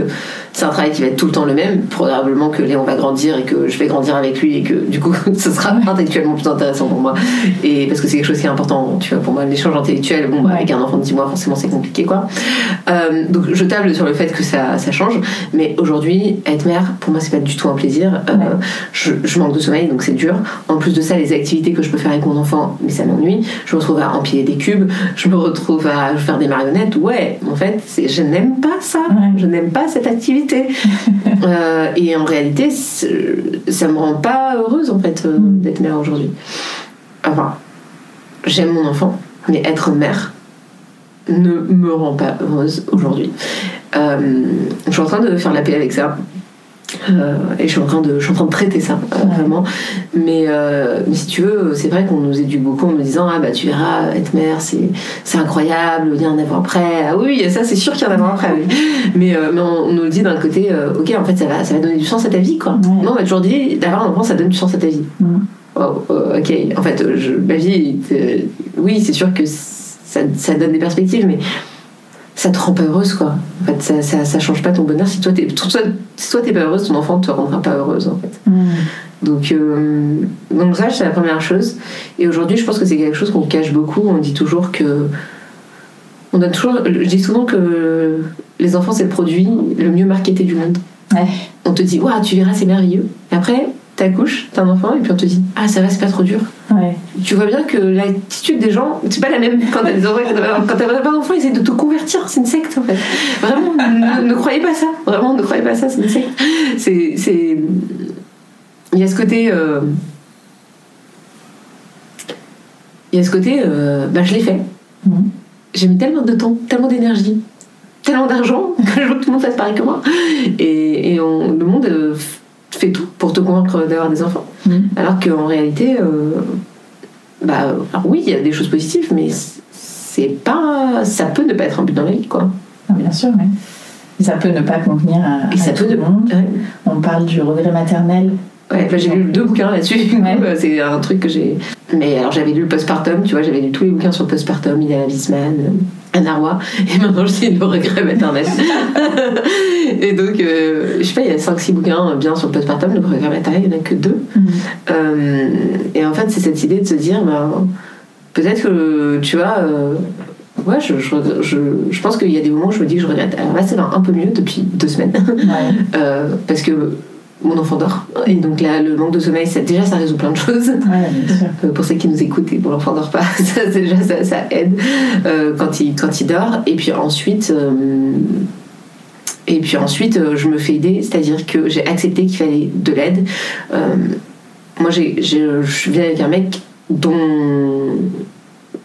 c'est un travail qui va être tout le temps le même. Probablement que Léon va grandir et que je vais grandir avec lui et que du coup, [LAUGHS] ce sera intellectuellement plus intéressant pour moi. Et parce que c'est quelque chose qui est important, tu vois, pour moi, l'échange intellectuel, bon, bah, avec un enfant de 10 mois, forcément, c'est compliqué, quoi. Euh, donc, je table sur le fait que ça, ça change. Mais aujourd'hui, être mère, pour moi, c'est pas du tout un plaisir. Euh, je, je manque de sommeil, donc c'est dur. En plus de ça, les activités que je peux faire avec mon enfant, mais ça m'ennuie. Je me retrouve à empiler des cubes, je me retrouve à faire des marionnettes. Ouais, en fait, je n'aime pas ça. Ouais. Je n'aime pas cette activité. [LAUGHS] Euh, et en réalité, ça me rend pas heureuse, en fait, euh, Mm. d'être mère aujourd'hui. Enfin, j'aime mon enfant, mais être mère ne me rend pas heureuse aujourd'hui. Euh, je suis en train de faire la paix avec ça. Euh, et je suis en train de, je suis en train de traiter ça euh, Ouais. vraiment. Mais, euh, mais si tu veux, c'est vrai qu'on nous éduque beaucoup en nous disant ah bah tu verras être mère c'est incroyable, il y a un avant après. Ah oui, ça c'est sûr qu'il y a un après. Oui. Mais, mais on, on nous dit d'un côté ok en fait ça va ça va donner du sens à ta vie quoi. Ouais. Non on m'a toujours dit d'avoir un enfant ça donne du sens à ta vie. Oh, ok en fait je, ma vie oui c'est sûr que ça, ça donne des perspectives mais ça te rend pas heureuse quoi. En fait, ça, ça, ça change pas ton bonheur. Si toi t'es si toi, t'es pas heureuse, ton enfant te rendra pas heureuse en fait. Mm. Donc, euh, donc ça c'est la première chose. Et aujourd'hui, je pense que c'est quelque chose qu'on cache beaucoup. On dit toujours que on donne toujours. Je dis souvent que les enfants c'est le produit le mieux marketé du monde. Ouais. On te dit waouh tu verras c'est merveilleux. Et après t'accouches, t'as un enfant et puis on te dit ah ça va c'est pas trop dur. Ouais. Tu vois bien que l'attitude des gens, c'est pas la même quand t'as des enfants. Quand t'as pas d'enfants, ils essaient de te convertir. C'est une secte en fait. Vraiment, ne, ne croyez pas ça. Vraiment, ne croyez pas ça. C'est une secte. C'est, c'est... Il y a ce côté. euh, Il y a ce côté. euh, Bah, je l'ai fait. Mhm. J'ai mis tellement de temps, tellement d'énergie, tellement d'argent [LAUGHS] que je veux que tout le monde fasse pareil que moi. Et, et on- le monde euh, fait tout pour te convaincre d'avoir des enfants. Mhm. Alors qu'en réalité, euh, bah, alors oui, il y a des choses positives, mais c'est pas, ça peut ne pas être un but dans la vie, quoi. Ah, bien sûr. Et ça peut ne pas convenir à, Et ça à peut tout le monde. Ouais. On parle du regret maternel. Ouais, bah, j'ai lu deux bouquins là-dessus. [LAUGHS] Ouais. Bah, c'est un truc que j'ai. Mais alors j'avais lu le postpartum, tu vois, j'avais lu tous les bouquins sur le postpartum, Ida Wiesman, euh, Anna Roy, et maintenant je lis le regret maternel. [LAUGHS] et donc, euh, je sais pas, il y a 5-6 bouquins bien sur le postpartum, le regret maternel, il n'y en a que deux. Euh, et en fait, c'est cette idée de se dire, ben, peut-être que, tu vois, euh, ouais, je, je, je, je pense qu'il y a des moments où je me dis que je regrette. Alors là, ça va un peu mieux depuis deux semaines. Ouais. [LAUGHS] Euh, parce que mon enfant dort. Et donc là, le manque de sommeil, ça, déjà, ça résout plein de choses. Ouais. [LAUGHS] Euh, pour ceux qui nous écoutent et pour l'enfant dort pas, [LAUGHS] ça, déjà, ça, ça aide euh, quand, il, quand il dort. Et puis ensuite. euh, et puis ensuite, je me fais aider, c'est-à-dire que j'ai accepté qu'il fallait de l'aide. Euh, moi, j'ai- je viens avec un mec dont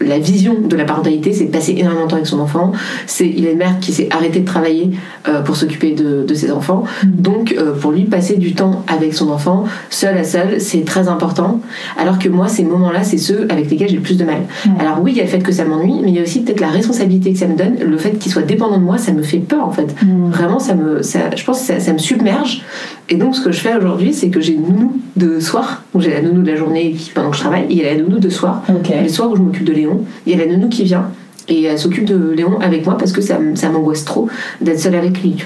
la vision de la parentalité, c'est de passer énormément de temps avec son enfant. C'est, il a une mère qui s'est arrêtée de travailler euh, pour s'occuper de, de, ses enfants. Donc, euh, pour lui, passer du temps avec son enfant, seul à seul, c'est très important. Alors que moi, ces moments-là, c'est ceux avec lesquels j'ai le plus de mal. Alors oui, il y a le fait que ça m'ennuie, mais il y a aussi peut-être la responsabilité que ça me donne. Le fait qu'il soit dépendant de moi, ça me fait peur en fait. Vraiment, ça me, ça, je pense que ça, ça, me submerge. Et donc, ce que je fais aujourd'hui, c'est que j'ai une nounou de soir. Donc, j'ai la nounou de la journée pendant que je travaille, et il y a la nounou de soir. Okay. Les soirs où je m'occupe de Léon, il y a la nounou qui vient et elle s'occupe de Léon avec moi parce que ça, ça m'angoisse trop d'être seule avec lui.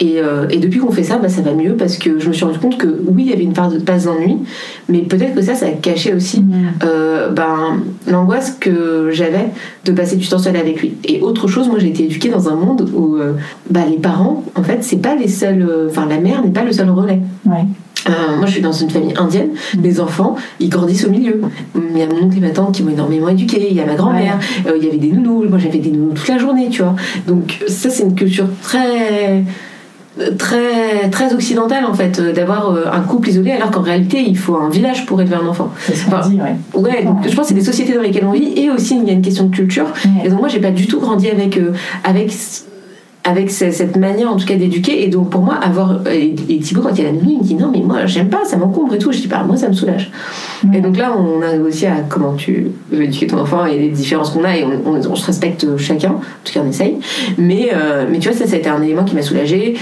Et, euh, et depuis qu'on fait ça, bah, ça va mieux parce que je me suis rendu compte que oui, il y avait une part de passe d'ennui, mais peut-être que ça, ça cachait aussi Mm. euh, ben, l'angoisse que j'avais de passer du temps seule avec lui. Et autre chose, moi j'ai été éduquée dans un monde où euh, bah, les parents, en fait, c'est pas les seuls. Enfin, la mère n'est pas le seul relais. Ouais. Euh, moi, je suis dans une famille indienne. Les enfants, ils grandissent au milieu. Il y a mon oncle et ma tante qui m'ont énormément éduquée. Il y a ma grand-mère. Euh, il y avait des nounous. Moi, j'avais des nounous toute la journée, tu vois. Donc, ça, c'est une culture très très très occidentale en fait euh, d'avoir euh, un couple isolé alors qu'en réalité il faut un village pour élever un enfant Enfin, dit, ouais. ouais donc je pense que c'est des sociétés dans lesquelles on vit et aussi il y a une question de culture Ouais. et donc moi j'ai pas du tout grandi avec euh, avec avec ce- cette manière en tout cas d'éduquer. Et donc pour moi avoir et, et Thibaut quand il y a la nounou il me dit non mais moi j'aime pas ça m'encombre et tout. Je dis bah moi ça me soulage. Et donc là on arrive aussi à comment tu veux éduquer ton enfant et les différences qu'on a et on, on- on se respecte chacun en tout cas on essaye. Mais euh, mais tu vois ça ça a été un élément qui m'a soulagée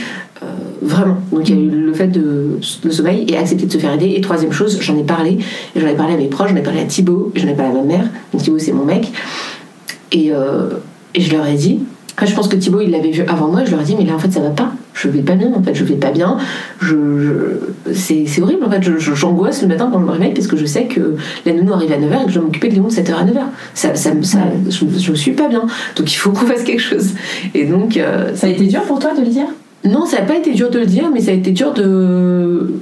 euh, vraiment. Donc il y a eu le fait de, de sommeil et accepter de se faire aider. Et troisième chose j'en ai parlé. J'en ai parlé à mes proches j'en ai parlé à Thibaut j'en ai parlé à ma mère. Donc Thibaut c'est mon mec. Et, euh, et je leur ai dit après, je pense que Thibaut il l'avait vu avant moi je leur ai dit mais là en fait ça va pas. Je vais pas bien en fait je vais pas bien. Je, je- c'est, horrible en fait. Je, je- j'angoisse le matin quand je me réveille parce que je sais que la nounou arrive à 9h et que je dois m'occuper de Léon de 7h à 9h ça, ça, ça, je, je suis pas bien. Donc il faut qu'on [LAUGHS] fasse quelque chose. Et donc euh, Ça a été dur pour toi de le dire? Non, ça n'a pas été dur de le dire, mais ça a été dur de.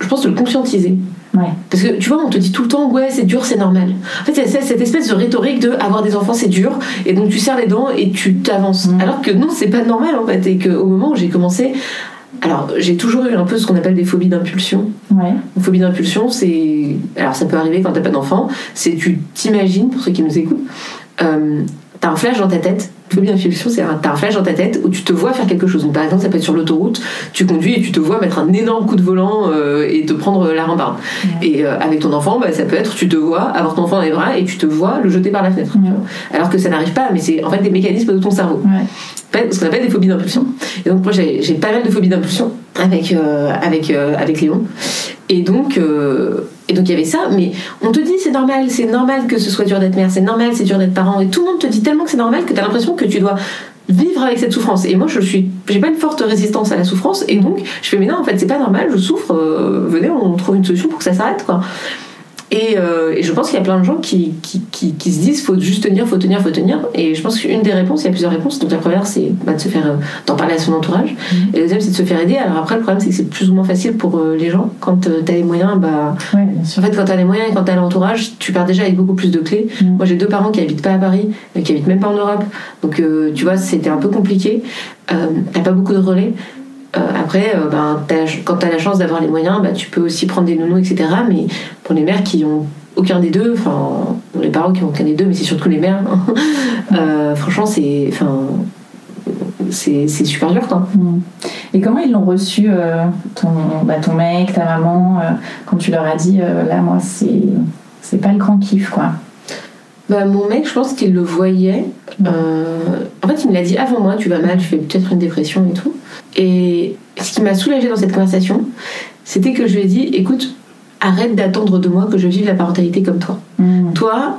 Je pense de le conscientiser. Ouais. Parce que tu vois, on te dit tout le temps, ouais, c'est dur, c'est normal. En fait, c'est c'est cette espèce de rhétorique de avoir des enfants, c'est dur, et donc tu serres les dents et tu t'avances. Mm. Alors que non, c'est pas normal en fait, et qu'au moment où j'ai commencé. Alors, j'ai toujours eu un peu ce qu'on appelle des phobies d'impulsion. Ouais. Une phobie d'impulsion, c'est. Alors, ça peut arriver quand t'as pas d'enfant. C'est tu t'imagines, pour ceux qui nous écoutent, euh, t'as un flash dans ta tête. Une phobie d'impulsion, c'est un, t'as un flash dans ta tête où tu te vois faire quelque chose. Donc, par exemple, ça peut être sur l'autoroute, tu conduis et tu te vois mettre un énorme coup de volant euh, et te prendre la rambarde. Et euh, avec ton enfant, bah, ça peut être tu te vois avoir ton enfant dans les bras et tu te vois le jeter par la fenêtre. tu. Alors que ça n'arrive pas, mais c'est en fait des mécanismes de ton cerveau Ouais. ce qu'on appelle des phobies d'impulsion. Et donc moi j'ai j'ai pas mal de phobies d'impulsion avec euh, avec avec Léon. Et donc et donc il y avait ça, mais on te dit c'est normal, c'est normal que ce soit dur d'être mère, c'est normal, c'est dur d'être parent, et tout le monde te dit tellement que c'est normal que tu as l'impression que tu dois vivre avec cette souffrance. Et moi je suis j'ai pas une forte résistance à la souffrance, et donc je fais mais non en fait c'est pas normal, je souffre, euh, venez on trouve une solution pour que ça s'arrête quoi. Et, euh, et je pense qu'il y a plein de gens qui, qui, qui, qui se disent faut juste tenir, faut tenir, faut tenir. Et je pense qu'une des réponses, il y a plusieurs réponses. Donc la première, c'est bah, de se faire, euh, d'en parler à son entourage. Et la deuxième, c'est de se faire aider. Alors après, le problème, c'est que c'est plus ou moins facile pour euh, les gens. Quand tu t'as les moyens, bah, Ouais, en fait, quand t'as les moyens et quand t'as l'entourage, tu pars déjà avec beaucoup plus de clés. Mm. Moi, j'ai deux parents qui habitent pas à Paris, euh, qui habitent même pas en Europe. Donc, euh, tu vois, c'était un peu compliqué. Euh, t'as pas beaucoup de relais. Euh, après, euh, ben, quand t'as la chance d'avoir les moyens, bah, tu peux aussi prendre des nounous, etc. Mais pour les mères qui ont aucun des deux, enfin, pour les parents qui ont aucun des deux, mais c'est surtout les mères, hein, [LAUGHS] euh, franchement, c'est, enfin, c'est, super dur. Mm. Et comment ils l'ont reçu, ton, bah, ton mec, ta maman, quand tu leur as dit, là, moi, c'est pas le grand kiff, quoi? Bah, mon mec, je pense qu'il le voyait. Euh, en fait, il me l'a dit avant moi, tu vas mal, tu fais peut-être une dépression et tout. Et ce qui m'a soulagée dans cette conversation, c'était que je lui ai dit, écoute, arrête d'attendre de moi que je vive la parentalité comme toi. Mm. Toi,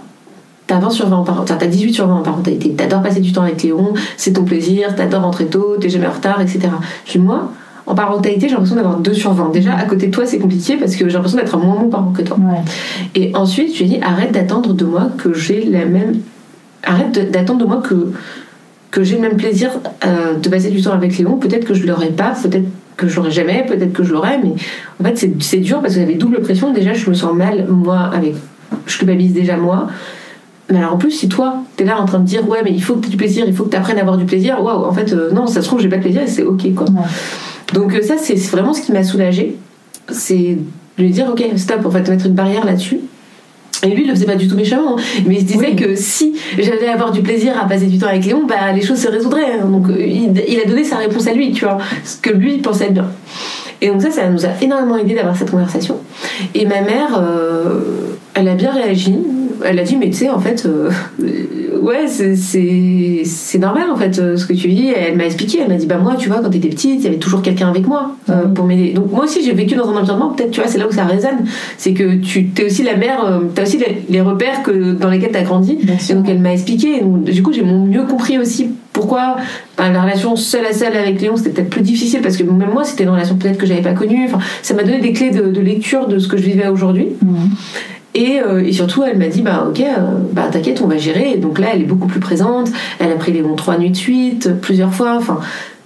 t'as 20 sur 20 en parentalité, t'as 18 sur 20 en parentalité, t'adores passer du temps avec Léon, c'est ton plaisir, t'adores rentrer tôt, t'es jamais en retard, etc. Je dis, moi, en parentalité, j'ai l'impression d'avoir 2 sur 20. Déjà, à côté de toi, c'est compliqué parce que j'ai l'impression d'être un moins bon parent que toi. Ouais. Et ensuite, je lui ai dit arrête d'attendre de moi que j'ai la même. Arrête d'attendre de moi que, que j'ai le même plaisir euh, de passer du temps avec Léon. Peut-être que je l'aurais pas, peut-être que je l'aurais jamais, peut-être que je l'aurais, mais en fait, c'est- dur parce que j'avais double pression. Déjà, je me sens mal, moi, avec. Je culpabilise déjà moi. Mais alors en plus, si toi, t'es là en train de dire ouais, mais il faut que tu aies du plaisir, il faut que tu apprennes à avoir du plaisir, waouh, en fait, euh, non, ça se trouve, j'ai pas de plaisir et c'est ok quoi. Ouais. Donc euh, ça, c'est vraiment ce qui m'a soulagée. C'est de lui dire, ok, stop, en fait, mettre une barrière là-dessus. Et lui, il le faisait pas du tout méchamment, hein. mais il se disait Oui. que si j'allais avoir du plaisir à passer du temps avec Léon, bah les choses se résoudraient. hein. Donc euh, il, a donné sa réponse à lui, tu vois, ce que lui pensait être bien. Et donc ça, ça nous a énormément aidé d'avoir cette conversation. Et ma mère, euh, elle a bien réagi. Elle a dit, mais tu sais, en fait, euh, euh, ouais, c'est- normal, en fait, euh, ce que tu vis. Et elle m'a expliqué, elle m'a dit, bah moi, tu vois, quand t'étais petite, il y avait toujours quelqu'un avec moi euh, Mhm. pour m'aider. Donc moi aussi, j'ai vécu dans un environnement, peut-être, tu vois, c'est là où ça résonne. C'est que tu es aussi la mère, euh, t'as aussi les, les repères que, dans lesquels t'as grandi. Et donc elle m'a expliqué. Donc, du coup, j'ai mieux compris aussi pourquoi ben, la relation seule à seule avec Léon c'était peut-être plus difficile parce que même moi c'était une relation peut-être que j'avais pas connue. Enfin, ça m'a donné des clés de, de lecture de ce que je vivais aujourd'hui. Mhm. Et, euh, et surtout, elle m'a dit bah ok, euh, bah t'inquiète, on va gérer. Et donc là, elle est beaucoup plus présente. Elle a pris Léon trois nuits de suite, plusieurs fois. Enfin,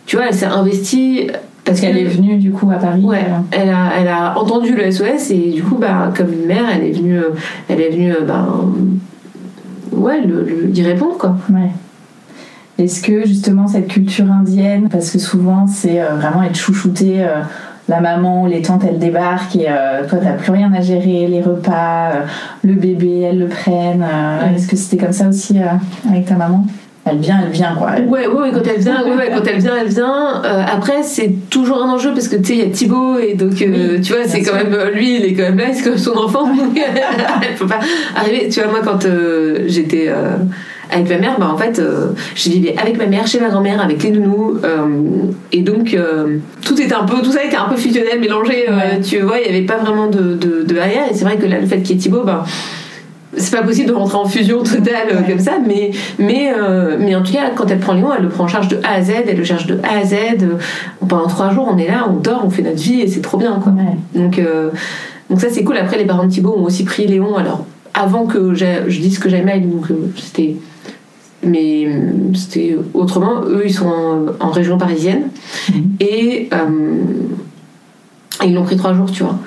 tu vois, elle s'est investie. Parce qu'elle est venue du coup à Paris. Ouais, euh, elle a, elle a entendu le SOS et du coup, bah, comme une mère, elle est venue, elle est venue, ben, ouais, le, le- y répondre quoi. Ouais. Est-ce que justement cette culture indienne, parce que souvent c'est vraiment être chouchouté, la maman ou les tantes elles débarquent et euh, toi t'as plus rien à gérer, les repas, euh, le bébé elles le prennent. euh, Ouais. Est-ce que c'était comme ça aussi euh, avec ta maman? Elle vient, elle vient quoi. Elle- Ouais, ouais, ouais, quand elle vient, ouais, ouais, quand elle vient, elle vient. Euh, après, c'est toujours un enjeu parce que tu sais, il y a Thibaut et donc euh, Oui, tu vois, c'est quand même lui, il est quand même là, c'est comme son enfant. [LAUGHS] [LAUGHS] elle peut pas arriver. Tu vois, moi, quand euh, j'étais euh, avec ma mère, bah en fait, euh, je vivais avec ma mère, chez ma grand-mère, avec les nounous, euh, et donc euh, tout était un peu, tout ça était un peu fusionnel, mélangé. Ouais. tu vois, il y avait pas vraiment de, de, de barrière. Et c'est vrai que là, le fait qu'il y ait Thibaut, bah c'est pas possible de rentrer en fusion totale Ouais. comme ça, mais, mais, euh, mais en tout cas, quand elle prend Léon, elle le prend en charge de A à Z, elle le cherche de A à Z. Pendant trois jours, on est là, on dort, on fait notre vie et c'est trop bien, quoi. Ouais. Donc, euh, donc ça, c'est cool. Après, les parents de Thibaut ont aussi pris Léon. Alors, avant que je dise que j'aimais, donc euh, c'était. Mais euh, c'était autrement. Eux, ils sont en, en région parisienne. Mhm. Et euh, ils l'ont pris trois jours, tu vois.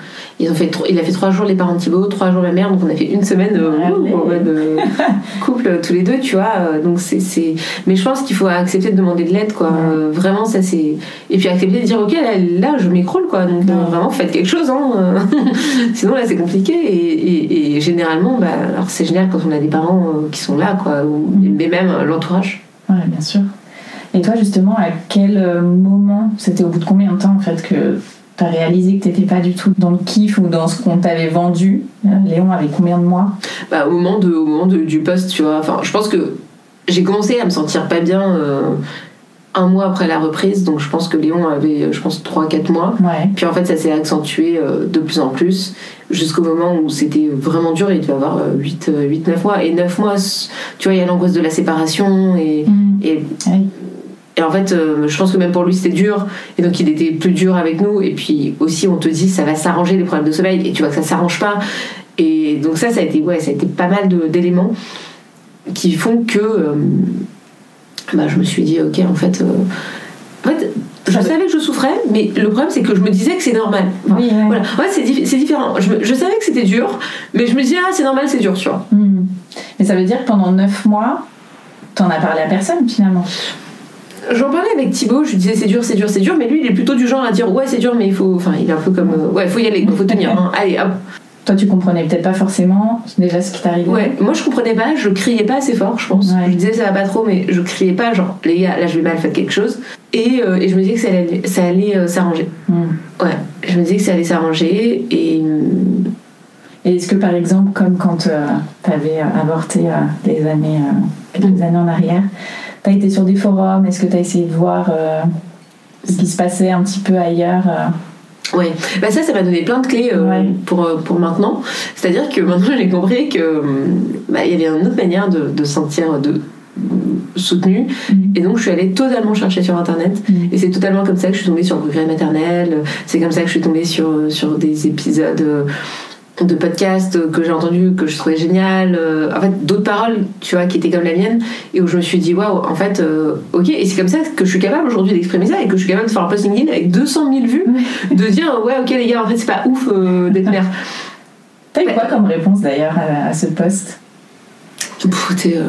Ils ont fait, il a fait trois jours les parents Thibaut, trois jours ma mère, donc on a fait une semaine euh, Allez. en mode euh, [LAUGHS] couple euh, tous les deux, tu vois. euh, Donc c'est. Mais je pense qu'il faut accepter de demander de l'aide, quoi. Ouais. Vraiment, ça c'est. Et puis accepter de dire, ok, là, là, je m'écroule, quoi. Donc Ouais. vraiment, faites quelque chose, hein. [LAUGHS] Sinon là, c'est compliqué. Et, et- et généralement, bah, alors c'est génial quand on a des parents qui sont là, quoi. Ou, Mhm. Mais même l'entourage. Ouais, bien sûr. Et toi, justement, à quel moment, c'était au bout de combien de temps en fait que réalisé que t'étais pas du tout dans le kiff ou dans ce qu'on t'avait vendu Euh, Léon avait combien de mois? Bah, au moment, de, au moment de- du poste, tu vois. Enfin, je pense que j'ai commencé à me sentir pas bien euh, un mois après la reprise, donc je pense que Léon avait, euh, je pense, 3-4 mois. Ouais. Puis en fait, ça s'est accentué euh, de plus en plus jusqu'au moment où c'était vraiment dur. Il devait avoir 8-9 mois. Et 9 mois, tu vois, il y a l'angoisse de la séparation. Et, et, Oui. Et en fait, euh, je pense que même pour lui, c'était dur. Et donc, il était plus dur avec nous. Et puis aussi, on te dit, ça va s'arranger les problèmes de sommeil. Et tu vois que ça s'arrange pas. Et donc, ça, ça a été, ouais, ça a été pas mal d'éléments qui font que euh, bah, je me suis dit, ok, en fait. euh, en fait, je savais que je souffrais, mais le problème c'est que je me disais que c'est normal. Enfin, Oui, ouais. Voilà, ouais, c'est dif- c'est différent. Je, me- je savais que c'était dur, mais je me disais, ah, c'est normal, c'est dur, tu vois. Hmm. Mais ça veut dire que pendant 9 mois, t'en as parlé à personne finalement. J'en parlais avec Thibaut, je lui disais c'est dur, c'est dur, c'est dur, mais lui il est plutôt du genre à dire ouais c'est dur, mais il faut, enfin il est un peu comme euh, ouais faut y aller, faut tenir, hein. allez hop. Toi, tu comprenais peut-être pas forcément déjà ce qui t'arrivait. Ouais, moi je comprenais pas, je criais pas assez fort, je pense. Ouais. Je disais ça va pas trop, mais je criais pas genre les gars là je vais mal, faites quelque chose. Et, euh, et je me disais que ça allait, ça allait euh, s'arranger. Hmm. Ouais, je me disais que ça allait s'arranger et hum, Et est-ce que par exemple, comme quand tu avais avorté euh, des années, euh, quelques années en arrière, tu as été sur des forums, est-ce que tu as essayé de voir euh, ce qui se passait un petit peu ailleurs euh, Ouais, bah ça, ça m'a donné plein de clés euh, Ouais. pour, pour maintenant. C'est-à-dire que maintenant, j'ai compris que bah, il y avait une autre manière de, de se sentir de soutenu Mhm. et donc je suis allée totalement chercher sur internet Mhm. et c'est totalement comme ça que je suis tombée sur le regret maternel c'est comme ça que je suis tombée sur, sur des épisodes de podcasts que j'ai entendus que je trouvais génial euh, en fait d'autres paroles tu vois qui étaient comme la mienne et où je me suis dit waouh en fait euh, ok et c'est comme ça que je suis capable aujourd'hui d'exprimer ça et que je suis capable de faire un post LinkedIn avec 200 000 vues de dire ouais ok les gars en fait c'est pas ouf euh, d'être mère T'as eu quoi comme réponse d'ailleurs à, à ce post? Euh,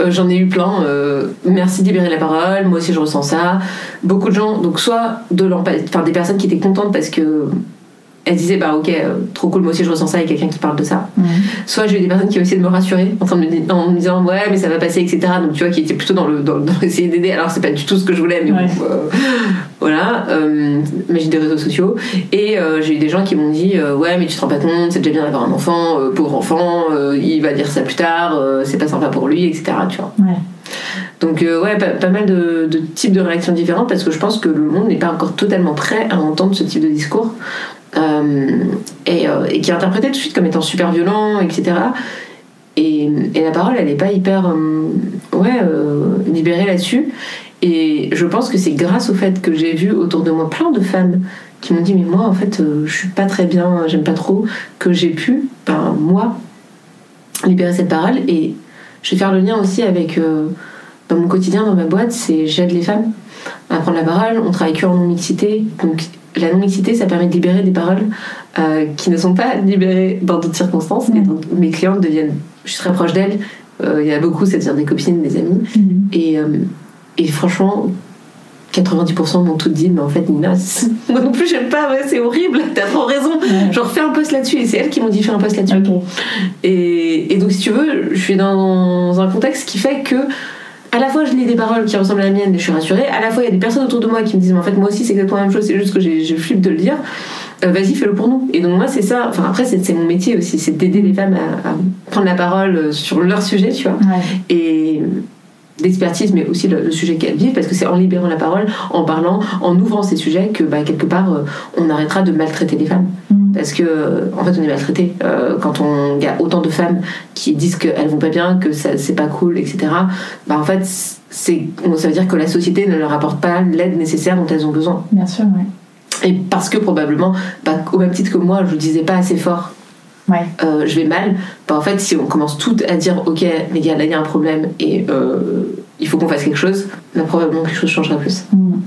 euh, J'en ai eu plein. euh, merci de libérer la parole. Moi aussi, je ressens ça. Beaucoup de gens, donc soit de enfin des personnes qui étaient contentes parce que elle disait bah ok euh, trop cool moi aussi je ressens ça avec quelqu'un qui parle de ça. Soit j'ai eu des personnes qui ont essayé de me rassurer en, train de me, di- en me disant ouais mais ça va passer etc donc tu vois qui étaient plutôt dans le dans, dans [LAUGHS] essayer d'aider. Alors c'est pas du tout ce que je voulais mais Ouais. bon, euh, voilà euh, mais j'ai des réseaux sociaux. Et j'ai eu des gens qui m'ont dit ouais mais tu te rends pas compte c'est déjà bien d'avoir un enfant pauvre enfant il va dire ça plus tard c'est pas sympa pour lui etc tu vois. Ouais. donc euh, ouais, pas, pas mal de, de types de réactions différentes parce que je pense que le monde n'est pas encore totalement prêt à entendre ce type de discours et, euh, et qui est interprété tout de suite comme étant super violent, etc. Et, la parole, elle n'est pas hyper euh, ouais, euh, libérée là-dessus. Et je pense que c'est grâce au fait que j'ai vu autour de moi plein de femmes qui m'ont dit mais moi en fait euh, je suis pas très bien, j'aime pas trop, que j'ai pu, ben, moi, libérer cette parole. Et je vais faire le lien aussi avec euh, dans mon quotidien, dans ma boîte, c'est j'aide les femmes à prendre la parole. On travaille que en non-mixité. Donc la non-mixité, ça permet de libérer des paroles euh, qui ne sont pas libérées dans d'autres circonstances. Et donc mes clientes deviennent, je suis très proche d'elles. Euh, Il y a beaucoup, c'est-à-dire des copines, des amis. Mhm. Et, euh, et franchement, 90% m'ont toutes dit, mais en fait, Nina, [LAUGHS] moi non plus, j'aime pas, ouais, c'est horrible, t'as trop raison. Genre, fais un post là-dessus. Et c'est elles qui m'ont dit, fais un post là-dessus. Et, et donc, si tu veux, je suis dans un contexte qui fait que, à la fois, je lis des paroles qui ressemblent à la mienne et je suis rassurée. À la fois, il y a des personnes autour de moi qui me disent, mais en fait, moi aussi, c'est exactement la même chose, c'est juste que je flippe de le dire. Euh, Vas-y, fais-le pour nous. Et donc, moi, c'est ça. Enfin, après, c'est mon métier aussi, c'est d'aider les femmes à, à prendre la parole euh, sur leur sujet, tu vois Ouais. et d'expertise, mais aussi le, le sujet qu'elles vivent, parce que c'est en libérant la parole, en parlant, en ouvrant ces sujets, que bah, quelque part, euh, on arrêtera de maltraiter les femmes. Mhm. Parce que, en fait, on est maltraité. Euh, quand on y a autant de femmes qui disent qu'elles vont pas bien, que c'est pas cool, etc., bah, en fait, c'est, ça veut dire que la société ne leur apporte pas l'aide nécessaire dont elles ont besoin. Bien sûr, ouais. Et parce que probablement, bah, au même titre que moi, je disais pas assez fort Ouais. euh, je vais mal, bah, en fait, si on commence toutes à dire ok, les gars, là il y a un problème et euh, il faut qu'on fasse quelque chose, là probablement quelque chose changera plus. Mhm.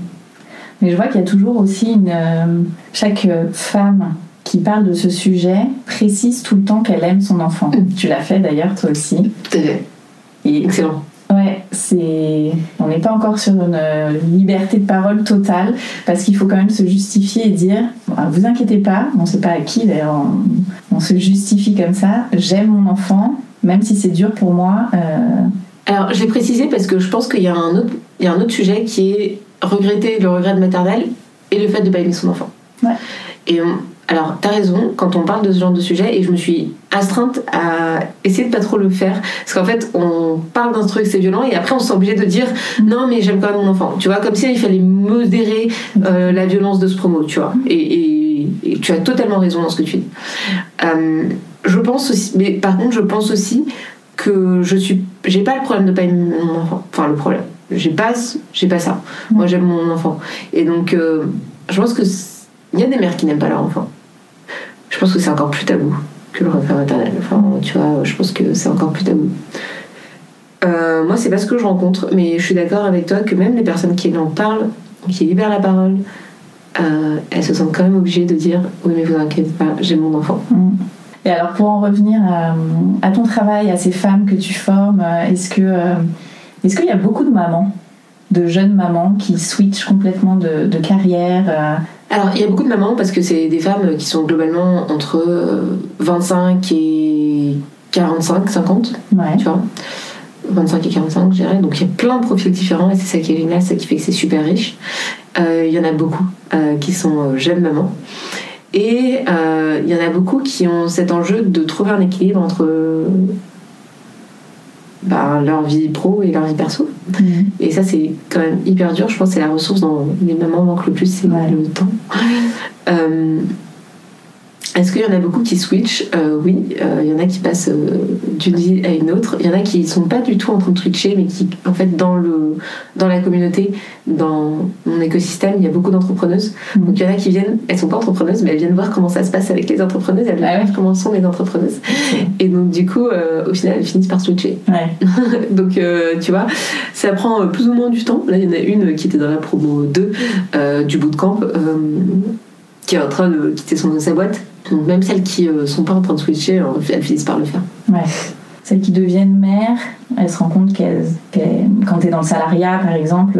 Mais je vois qu'il y a toujours aussi une. euh, chaque femme qui parle de ce sujet précise tout le temps qu'elle aime son enfant. Mm. Tu l'as fait d'ailleurs, toi aussi. Tout. Et Excellent. Ouais, c'est. On n'est pas encore sur une euh, liberté de parole totale parce qu'il faut quand même se justifier et dire vous inquiétez pas, on sait pas à qui d'ailleurs, on, on se justifie comme ça. J'aime mon enfant, même si c'est dur pour moi. euh, Alors, je l'ai précisé parce que je pense qu'il y, a un autre- il y a un autre sujet qui est regretter le regret de maternelle et le fait de ne pas aimer son enfant. Ouais. Et on- alors, t'as raison, quand on parle de ce genre de sujet, et je me suis astreinte à essayer de pas trop le faire, parce qu'en fait, on parle d'un truc, c'est violent, et après, on se obligé de dire non, mais j'aime quand même mon enfant. Tu vois, comme si il fallait modérer euh, la violence de ce promo, tu vois. Et, tu as totalement raison dans ce que tu dis. Euh, je pense aussi, mais par contre, je pense aussi que je suis j'ai pas le problème de pas aimer mon enfant enfin le problème j'ai pas pas ça moi j'aime mon enfant et donc euh, je pense que il y a des mères qui n'aiment pas leur enfant je pense que c'est encore plus tabou que le regret maternel. Enfin tu vois je pense que c'est encore plus tabou. Euh, moi c'est pas ce que je rencontre mais je suis d'accord avec toi que même les personnes qui en parlent qui libèrent la parole euh, elles se sentent quand même obligées de dire oui mais vous inquiétez pas j'ai mon enfant. Et alors pour en revenir à, à ton travail, à ces femmes que tu formes, euh, est-ce que euh, est-ce qu'il y a beaucoup de mamans, de jeunes mamans qui switchent complètement de, de carrière euh, Alors, il y a beaucoup de mamans parce que c'est des femmes qui sont globalement entre euh, 25 et 45, 50, Ouais. tu vois. 25 et 45, je dirais. Donc, il y a plein de profils différents et c'est ça qui est génial, c'est ça qui fait que c'est super riche. Euh, Il y en a beaucoup euh, qui sont euh, jeunes mamans. Et euh, il y en a beaucoup qui ont cet enjeu de trouver un équilibre entre euh, bah, leur vie pro et leur vie perso. Mhm. Et ça, c'est quand même hyper dur. Je pense que c'est la ressource dont les mamans manquent le plus, c'est Ouais. le temps. Euh, Est-ce qu'il y en a beaucoup qui switchent? Euh, Oui, euh, il y en a qui passent euh, d'une vie à une autre. Il y en a qui sont pas du tout en train de switcher, mais qui, en fait, dans, le, dans la communauté, dans mon écosystème, il y a beaucoup d'entrepreneuses. Mhm. Donc il y en a qui viennent, elles sont pas entrepreneuses, mais elles viennent voir comment ça se passe avec les entrepreneuses, elles viennent Ah ouais. voir comment sont les entrepreneuses. Et donc, du coup, au final, elles finissent par switcher. Ouais. [LAUGHS] Donc, tu vois, ça prend plus ou moins du temps. Là, il y en a une qui était dans la promo 2 euh, du bootcamp, qui est en train de quitter son, sa boîte. Donc, même celles qui euh, sont pas en train de switcher, euh, elles finissent par le faire. Ouais. Celles qui deviennent mères, elles se rendent compte qu'elles, qu'elles- quand tu es dans le salariat, par exemple,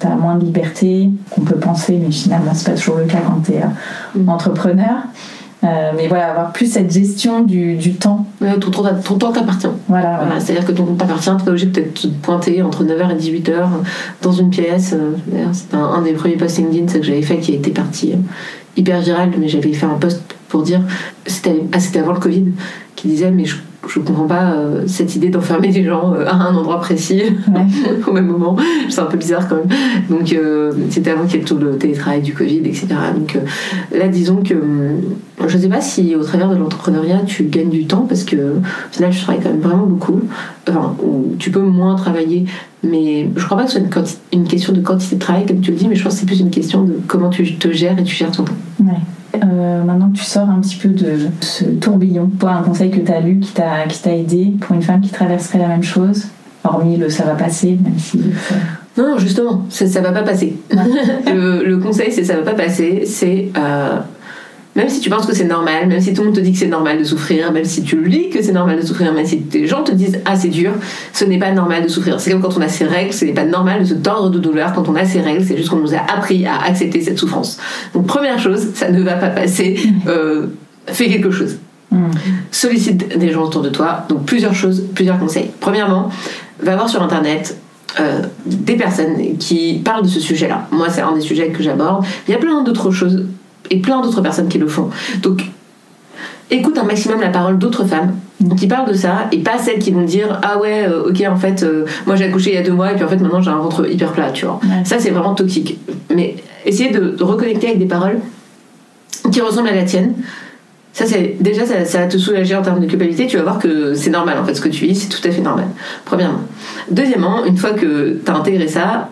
tu as moins de liberté qu'on peut penser, mais finalement, c'est pas toujours le cas quand tu es Mm. entrepreneur. Euh, mais voilà, avoir plus cette gestion du, du temps. Ouais, ton, ton, ton temps t'appartient. Voilà, Voilà. C'est-à-dire que ton temps t'appartient, t'es pas obligé peut-être de te pointer entre 9h et 18h dans une pièce. Euh, D'ailleurs, c'est un, un des premiers LinkedIn ça, que j'avais fait qui a été parti euh, hyper viral, mais j'avais fait un post pour dire, c'était ah, c'était avant le Covid, qui disait mais je, je comprends pas euh, cette idée d'enfermer les gens euh, à un endroit précis Ouais. [LAUGHS] au même moment. C'est un peu bizarre quand même. Donc euh, c'était avant qu'il y ait tout le télétravail du Covid, etc. Donc là, disons que hum, je sais pas si au travers de l'entrepreneuriat tu gagnes du temps parce que au final, je travaille quand même vraiment beaucoup. Enfin, ou tu peux moins travailler, mais je crois pas que ce soit une, quanti- une question de quantité de travail comme tu le dis, mais je pense que c'est plus une question de comment tu te gères et tu gères ton temps. Ouais. Euh, maintenant que tu sors un petit peu de ce tourbillon, toi, un conseil que tu as lu qui t'a qui t'a aidé pour une femme qui traverserait la même chose, hormis le ça va passer, même si. euh, Non, non, justement, ça, ça va pas passer. [LAUGHS] le, le conseil, c'est ça va pas passer. C'est euh, même si tu penses que c'est normal, même si tout le monde te dit que c'est normal de souffrir, même si tu lis que c'est normal de souffrir, même si des gens te disent ah c'est dur, ce n'est pas normal de souffrir. C'est comme quand on a ses règles, ce n'est pas normal de se tordre de douleur quand on a ses règles. C'est juste qu'on nous a appris à accepter cette souffrance. Donc première chose, ça ne va pas passer. Euh, fais quelque chose hmm. sollicite des gens autour de toi. Donc plusieurs choses, plusieurs conseils. Premièrement, va voir sur internet euh, des personnes qui parlent de ce sujet-là. Moi, c'est un des sujets que j'aborde. Il y a plein d'autres choses et plein d'autres personnes qui le font. Donc écoute un maximum la parole d'autres femmes qui parlent de ça et pas celles qui vont dire ah ouais euh, ok en fait euh, moi j'ai accouché il y a deux mois et puis en fait maintenant j'ai un ventre hyper plat tu vois Ouais. ça c'est vraiment toxique mais essayer de, reconnecter avec des paroles qui ressemblent à la tienne ça, c'est déjà, ça, ça va te soulager en termes de culpabilité. Tu vas voir que c'est normal, en fait, ce que tu vis, c'est tout à fait normal. Premièrement. Deuxièmement, une fois que tu as intégré ça,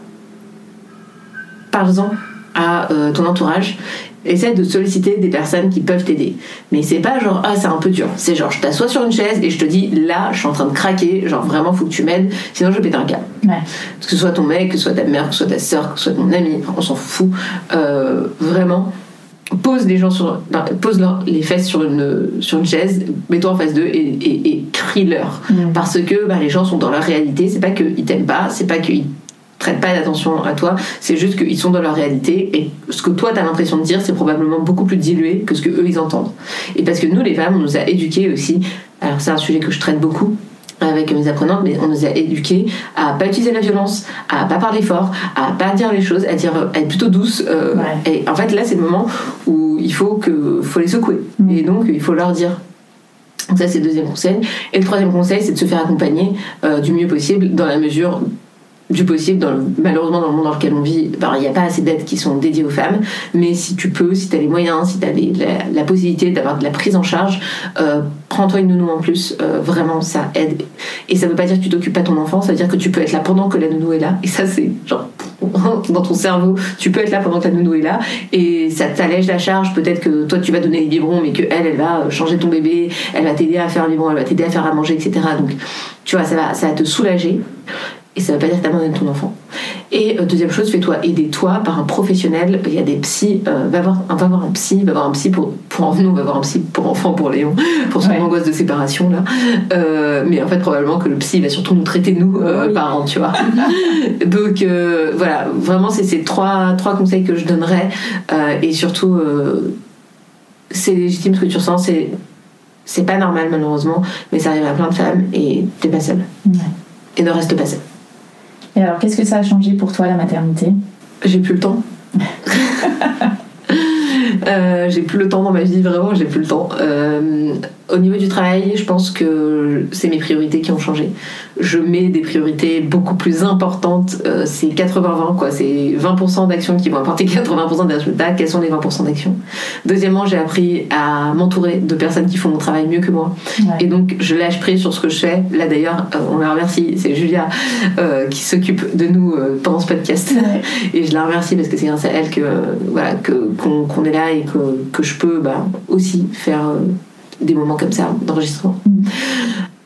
parle-en à euh, ton entourage. Essaie de solliciter des personnes qui peuvent t'aider. Mais c'est pas genre, ah, c'est un peu dur. C'est genre, je t'assois sur une chaise et je te dis, là, je suis en train de craquer, genre vraiment, faut que tu m'aides, sinon je vais péter un câble Ouais. que ce soit ton mec, que ce soit ta mère, que ce soit ta soeur, que ce soit ton ami, on s'en fout. Euh, vraiment, pose les gens sur, ben, pose leur- les fesses sur une, sur une chaise, mets-toi en face d'eux et, et, et crie-leur. Mm. Parce que ben, les gens sont dans leur réalité, c'est pas qu'ils t'aiment pas, c'est pas qu'ils prêtent pas d'attention à toi, c'est juste qu'ils sont dans leur réalité et ce que toi t'as l'impression de dire, c'est probablement beaucoup plus dilué que ce que eux ils entendent. Et parce que nous les femmes, on nous a éduqués aussi, alors c'est un sujet que je traite beaucoup, avec mes apprenantes, mais on nous a éduqués à pas utiliser la violence, à pas parler fort, à pas dire les choses, à dire à être plutôt douce. euh, Ouais. Et en fait, là, c'est le moment où il faut que faut les secouer. Mm. Et donc, il faut leur dire. Donc ça, c'est le deuxième conseil. Et le troisième conseil, c'est de se faire accompagner euh, du mieux possible dans la mesure du possible. Malheureusement, dans le monde dans lequel on vit, ben, il n'y a pas assez d'aides qui sont dédiées aux femmes. Mais si tu peux, si tu as les moyens, si tu as la, possibilité d'avoir de la prise en charge, euh, prends-toi une nounou en plus. Euh, vraiment, ça aide. Et ça veut pas dire que tu t'occupes pas ton enfant, ça veut dire que tu peux être là pendant que la nounou est là. Et ça, c'est genre [LAUGHS] dans ton cerveau, tu peux être là pendant que la nounou est là. Et ça t'allège la charge. Peut-être que toi, tu vas donner les biberons, mais que elle, elle va changer ton bébé, elle va t'aider à faire le biberon, elle va t'aider à faire à manger, etc. Donc, tu vois, ça va, ça va te soulager. Et ça veut pas dire que t'abandonnes ton enfant. Et euh, deuxième chose, fais-toi aider toi par un professionnel. Il y a des psys, euh, va, voir, va voir un psy, va voir un psy pour, pour nous, va voir un psy pour enfants, pour Léon, pour son Ouais. angoisse de séparation là. Euh, mais en fait, probablement que le psy va surtout nous traiter nous, euh, Oui. parents, tu vois. [LAUGHS] Donc voilà, vraiment, c'est ces trois, trois conseils que je donnerais. Et surtout, c'est légitime ce que tu ressens, c'est. C'est pas normal malheureusement, mais ça arrive à plein de femmes et t'es pas seule. Ouais. Et ne reste pas seule. Et alors, qu'est-ce que ça a changé pour toi la maternité? J'ai plus le temps. [LAUGHS] Euh, j'ai plus le temps dans ma vie, vraiment, j'ai plus le temps. Euh, au niveau du travail, je pense que c'est mes priorités qui ont changé. Je mets des priorités beaucoup plus importantes. Euh, c'est 80-20, quoi. C'est 20% d'actions qui vont apporter [LAUGHS] 80% des résultats. Quels sont les 20% d'actions? Deuxièmement, j'ai appris à m'entourer de personnes qui font mon travail mieux que moi. Ouais. Et donc, je lâche prise sur ce que je fais. Là, d'ailleurs, euh, on la remercie. C'est Julia euh, qui s'occupe de nous euh, pendant ce podcast. Ouais. [LAUGHS] Et je la remercie parce que c'est grâce à elle que voilà que qu'on qu'on est là et que, que je peux bah, aussi faire euh, des moments comme ça d'enregistrement. Mhm.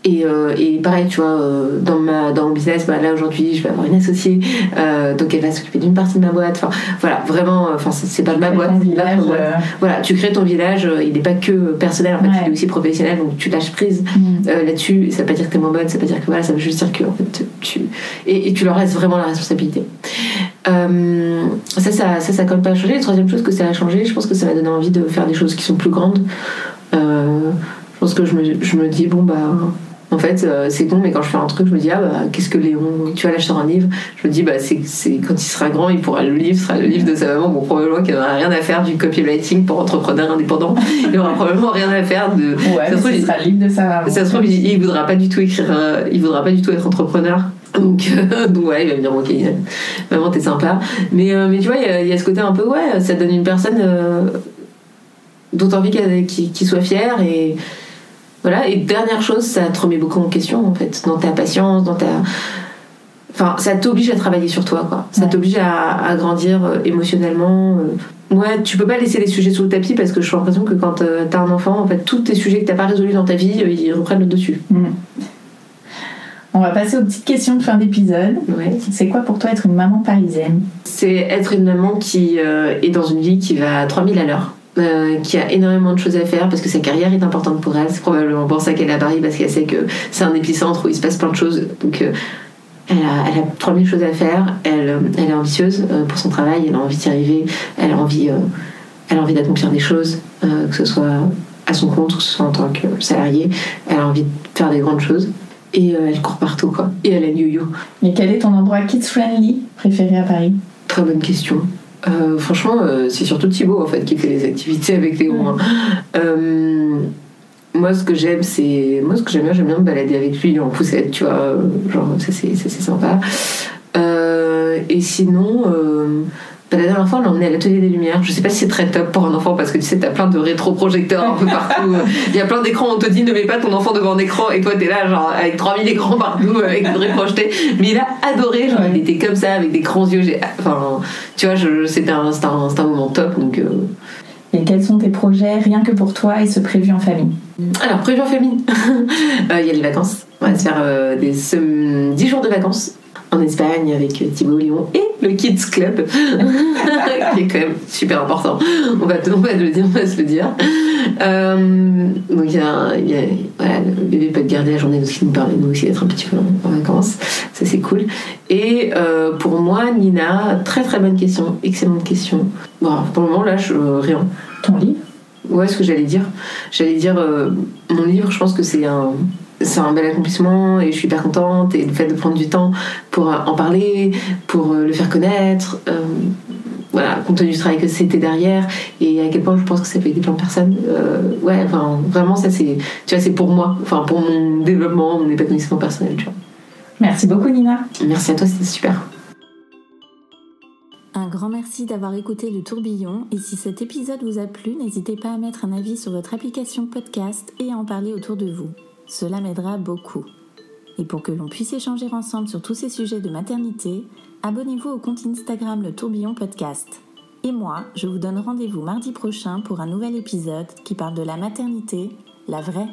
Et, euh, et pareil, tu vois, euh, dans, ma, dans mon business, bah, là aujourd'hui, je vais avoir une associée, euh, donc elle va s'occuper d'une partie de ma boîte. Enfin, voilà, vraiment, enfin, c'est pas ma boîte, village, Voilà, tu crées ton village, il n'est pas que personnel, en fait, Ouais. il est aussi professionnel, donc tu lâches prise mm. là-dessus. Ça veut pas dire que t'es moins bonne, ça veut pas dire que voilà, ça veut juste dire que en fait, tu. Et, et tu leur laisses vraiment la responsabilité. Euh, ça, ça, ça, ça même pas changé. La troisième chose que ça a changé, je pense que ça m'a donné envie de faire des choses qui sont plus grandes. Euh, je pense que je me, je me dis, bon, bah, en fait, euh, c'est con, mais quand je fais un truc, je me dis, ah bah, qu'est-ce que Léon, tu vas l'acheter un livre? Je me dis, bah, c'est, c'est quand il sera grand, il pourra, le livre sera le livre de sa maman. Bon, probablement qu'il n'aura rien à faire du copywriting pour entrepreneur indépendant. Il aura probablement rien à faire de. Ouais, ça se trouve, il- sera le livre de sa maman. ça se trouve, il, il voudra pas du tout écrire, euh, il voudra pas du tout être entrepreneur. Donc, euh, [LAUGHS] donc ouais, il va me dire, ok, maman, t'es sympa. Mais, euh, mais tu vois, il y a- il y, a ce côté un peu, ouais, ça donne une personne euh, dont t'as envie qu'elle- qu'il qu'il soit fier. Et voilà. Et dernière chose, ça te remet beaucoup en question, en fait, dans ta patience, dans ta. Enfin, ça t'oblige à travailler sur toi, quoi. Ça Ouais. t'oblige à, à grandir euh, émotionnellement. euh. Ouais, tu peux pas laisser les sujets sous le tapis parce que j'ai l'impression que quand euh, t'as un enfant, en fait, tous tes sujets que t'as pas résolus dans ta vie, ils reprennent le dessus. Mm. On va passer aux petites questions de fin d'épisode. Ouais. C'est quoi pour toi être une maman parisienne? C'est être une maman qui est dans une vie qui va à 3000 à l'heure. Euh, qui a énormément de choses à faire parce que sa carrière est importante pour elle. C'est probablement pour ça qu'elle est à Paris parce qu'elle sait que c'est un épicentre où il se passe plein de choses. Donc euh, elle, a, elle a 3000 choses à faire. Elle, euh, elle est ambitieuse pour son travail. Elle a envie d'y arriver. Elle a envie, elle a envie d'accomplir des choses, que ce soit à son compte ou que ce soit en tant que salariée. Elle a envie de faire des grandes choses. Et euh, elle court partout quoi. Et elle a le yo-yo. Et quel est ton endroit kids friendly préféré à Paris? Très bonne question. Euh, franchement, euh, c'est surtout Thibaut en fait qui fait les activités avec Léo. hein. Euh, moi, ce que j'aime, c'est moi ce que j'aime bien, j'aime bien me balader avec lui en poussette, tu vois. Genre ça c'est sympa. Et sinon. Euh, bah, la dernière fois, on l'a emmené à l'atelier des lumières. Je sais pas si c'est très top pour un enfant parce que tu sais, t'as plein de rétroprojecteurs un peu partout. [LAUGHS] Il y a plein d'écrans, on te dit ne mets pas ton enfant devant un écran et toi t'es là, genre avec 3000 écrans partout, avec des vrais projetés. Mais il a adoré, genre il était comme ça, avec des grands yeux. Enfin, tu vois, c'était un, un, un moment top. Donc, euh, Et quels sont tes projets rien que pour toi et ce prévu en famille? Alors, prévu en famille, [LAUGHS] Euh, il y a les vacances. On va se faire euh, des sem- 10 jours de vacances en Espagne avec euh, Thibaut Lyon et le Kids Club, [LAUGHS] qui est quand même super important. On va, on va le dire, on va se le dire. Euh, donc, il y a, il y a- voilà, le bébé peut être gardé la journée, qui nous permet nous aussi d'être un petit peu en, en vacances. Ça, c'est cool. Et euh, pour moi, Nina, très très bonne question, excellente question. Bon, alors, pour le moment, là, je, rien. Ton livre? Ouais, ce que j'allais dire. J'allais dire, euh, mon livre, je pense que c'est un, c'est un bel accomplissement et je suis hyper contente. Et le fait de prendre du temps pour euh, en parler, pour euh, le faire connaître, euh, voilà, compte tenu du travail que c'était derrière et à quel point je pense que ça peut aider plein de personnes. euh, ouais, enfin, vraiment, ça c'est, tu vois, c'est pour moi, enfin, pour mon développement, mon épanouissement personnel, tu vois. Merci beaucoup Nina. Merci à toi, c'était super. Un grand merci d'avoir écouté le tourbillon et si cet épisode vous a plu, n'hésitez pas à mettre un avis sur votre application podcast et à en parler autour de vous. Cela m'aidera beaucoup. Et pour que l'on puisse échanger ensemble sur tous ces sujets de maternité, abonnez-vous au compte Instagram Le Tourbillon Podcast. Et moi, je vous donne rendez-vous mardi prochain pour un nouvel épisode qui parle de la maternité, la vraie.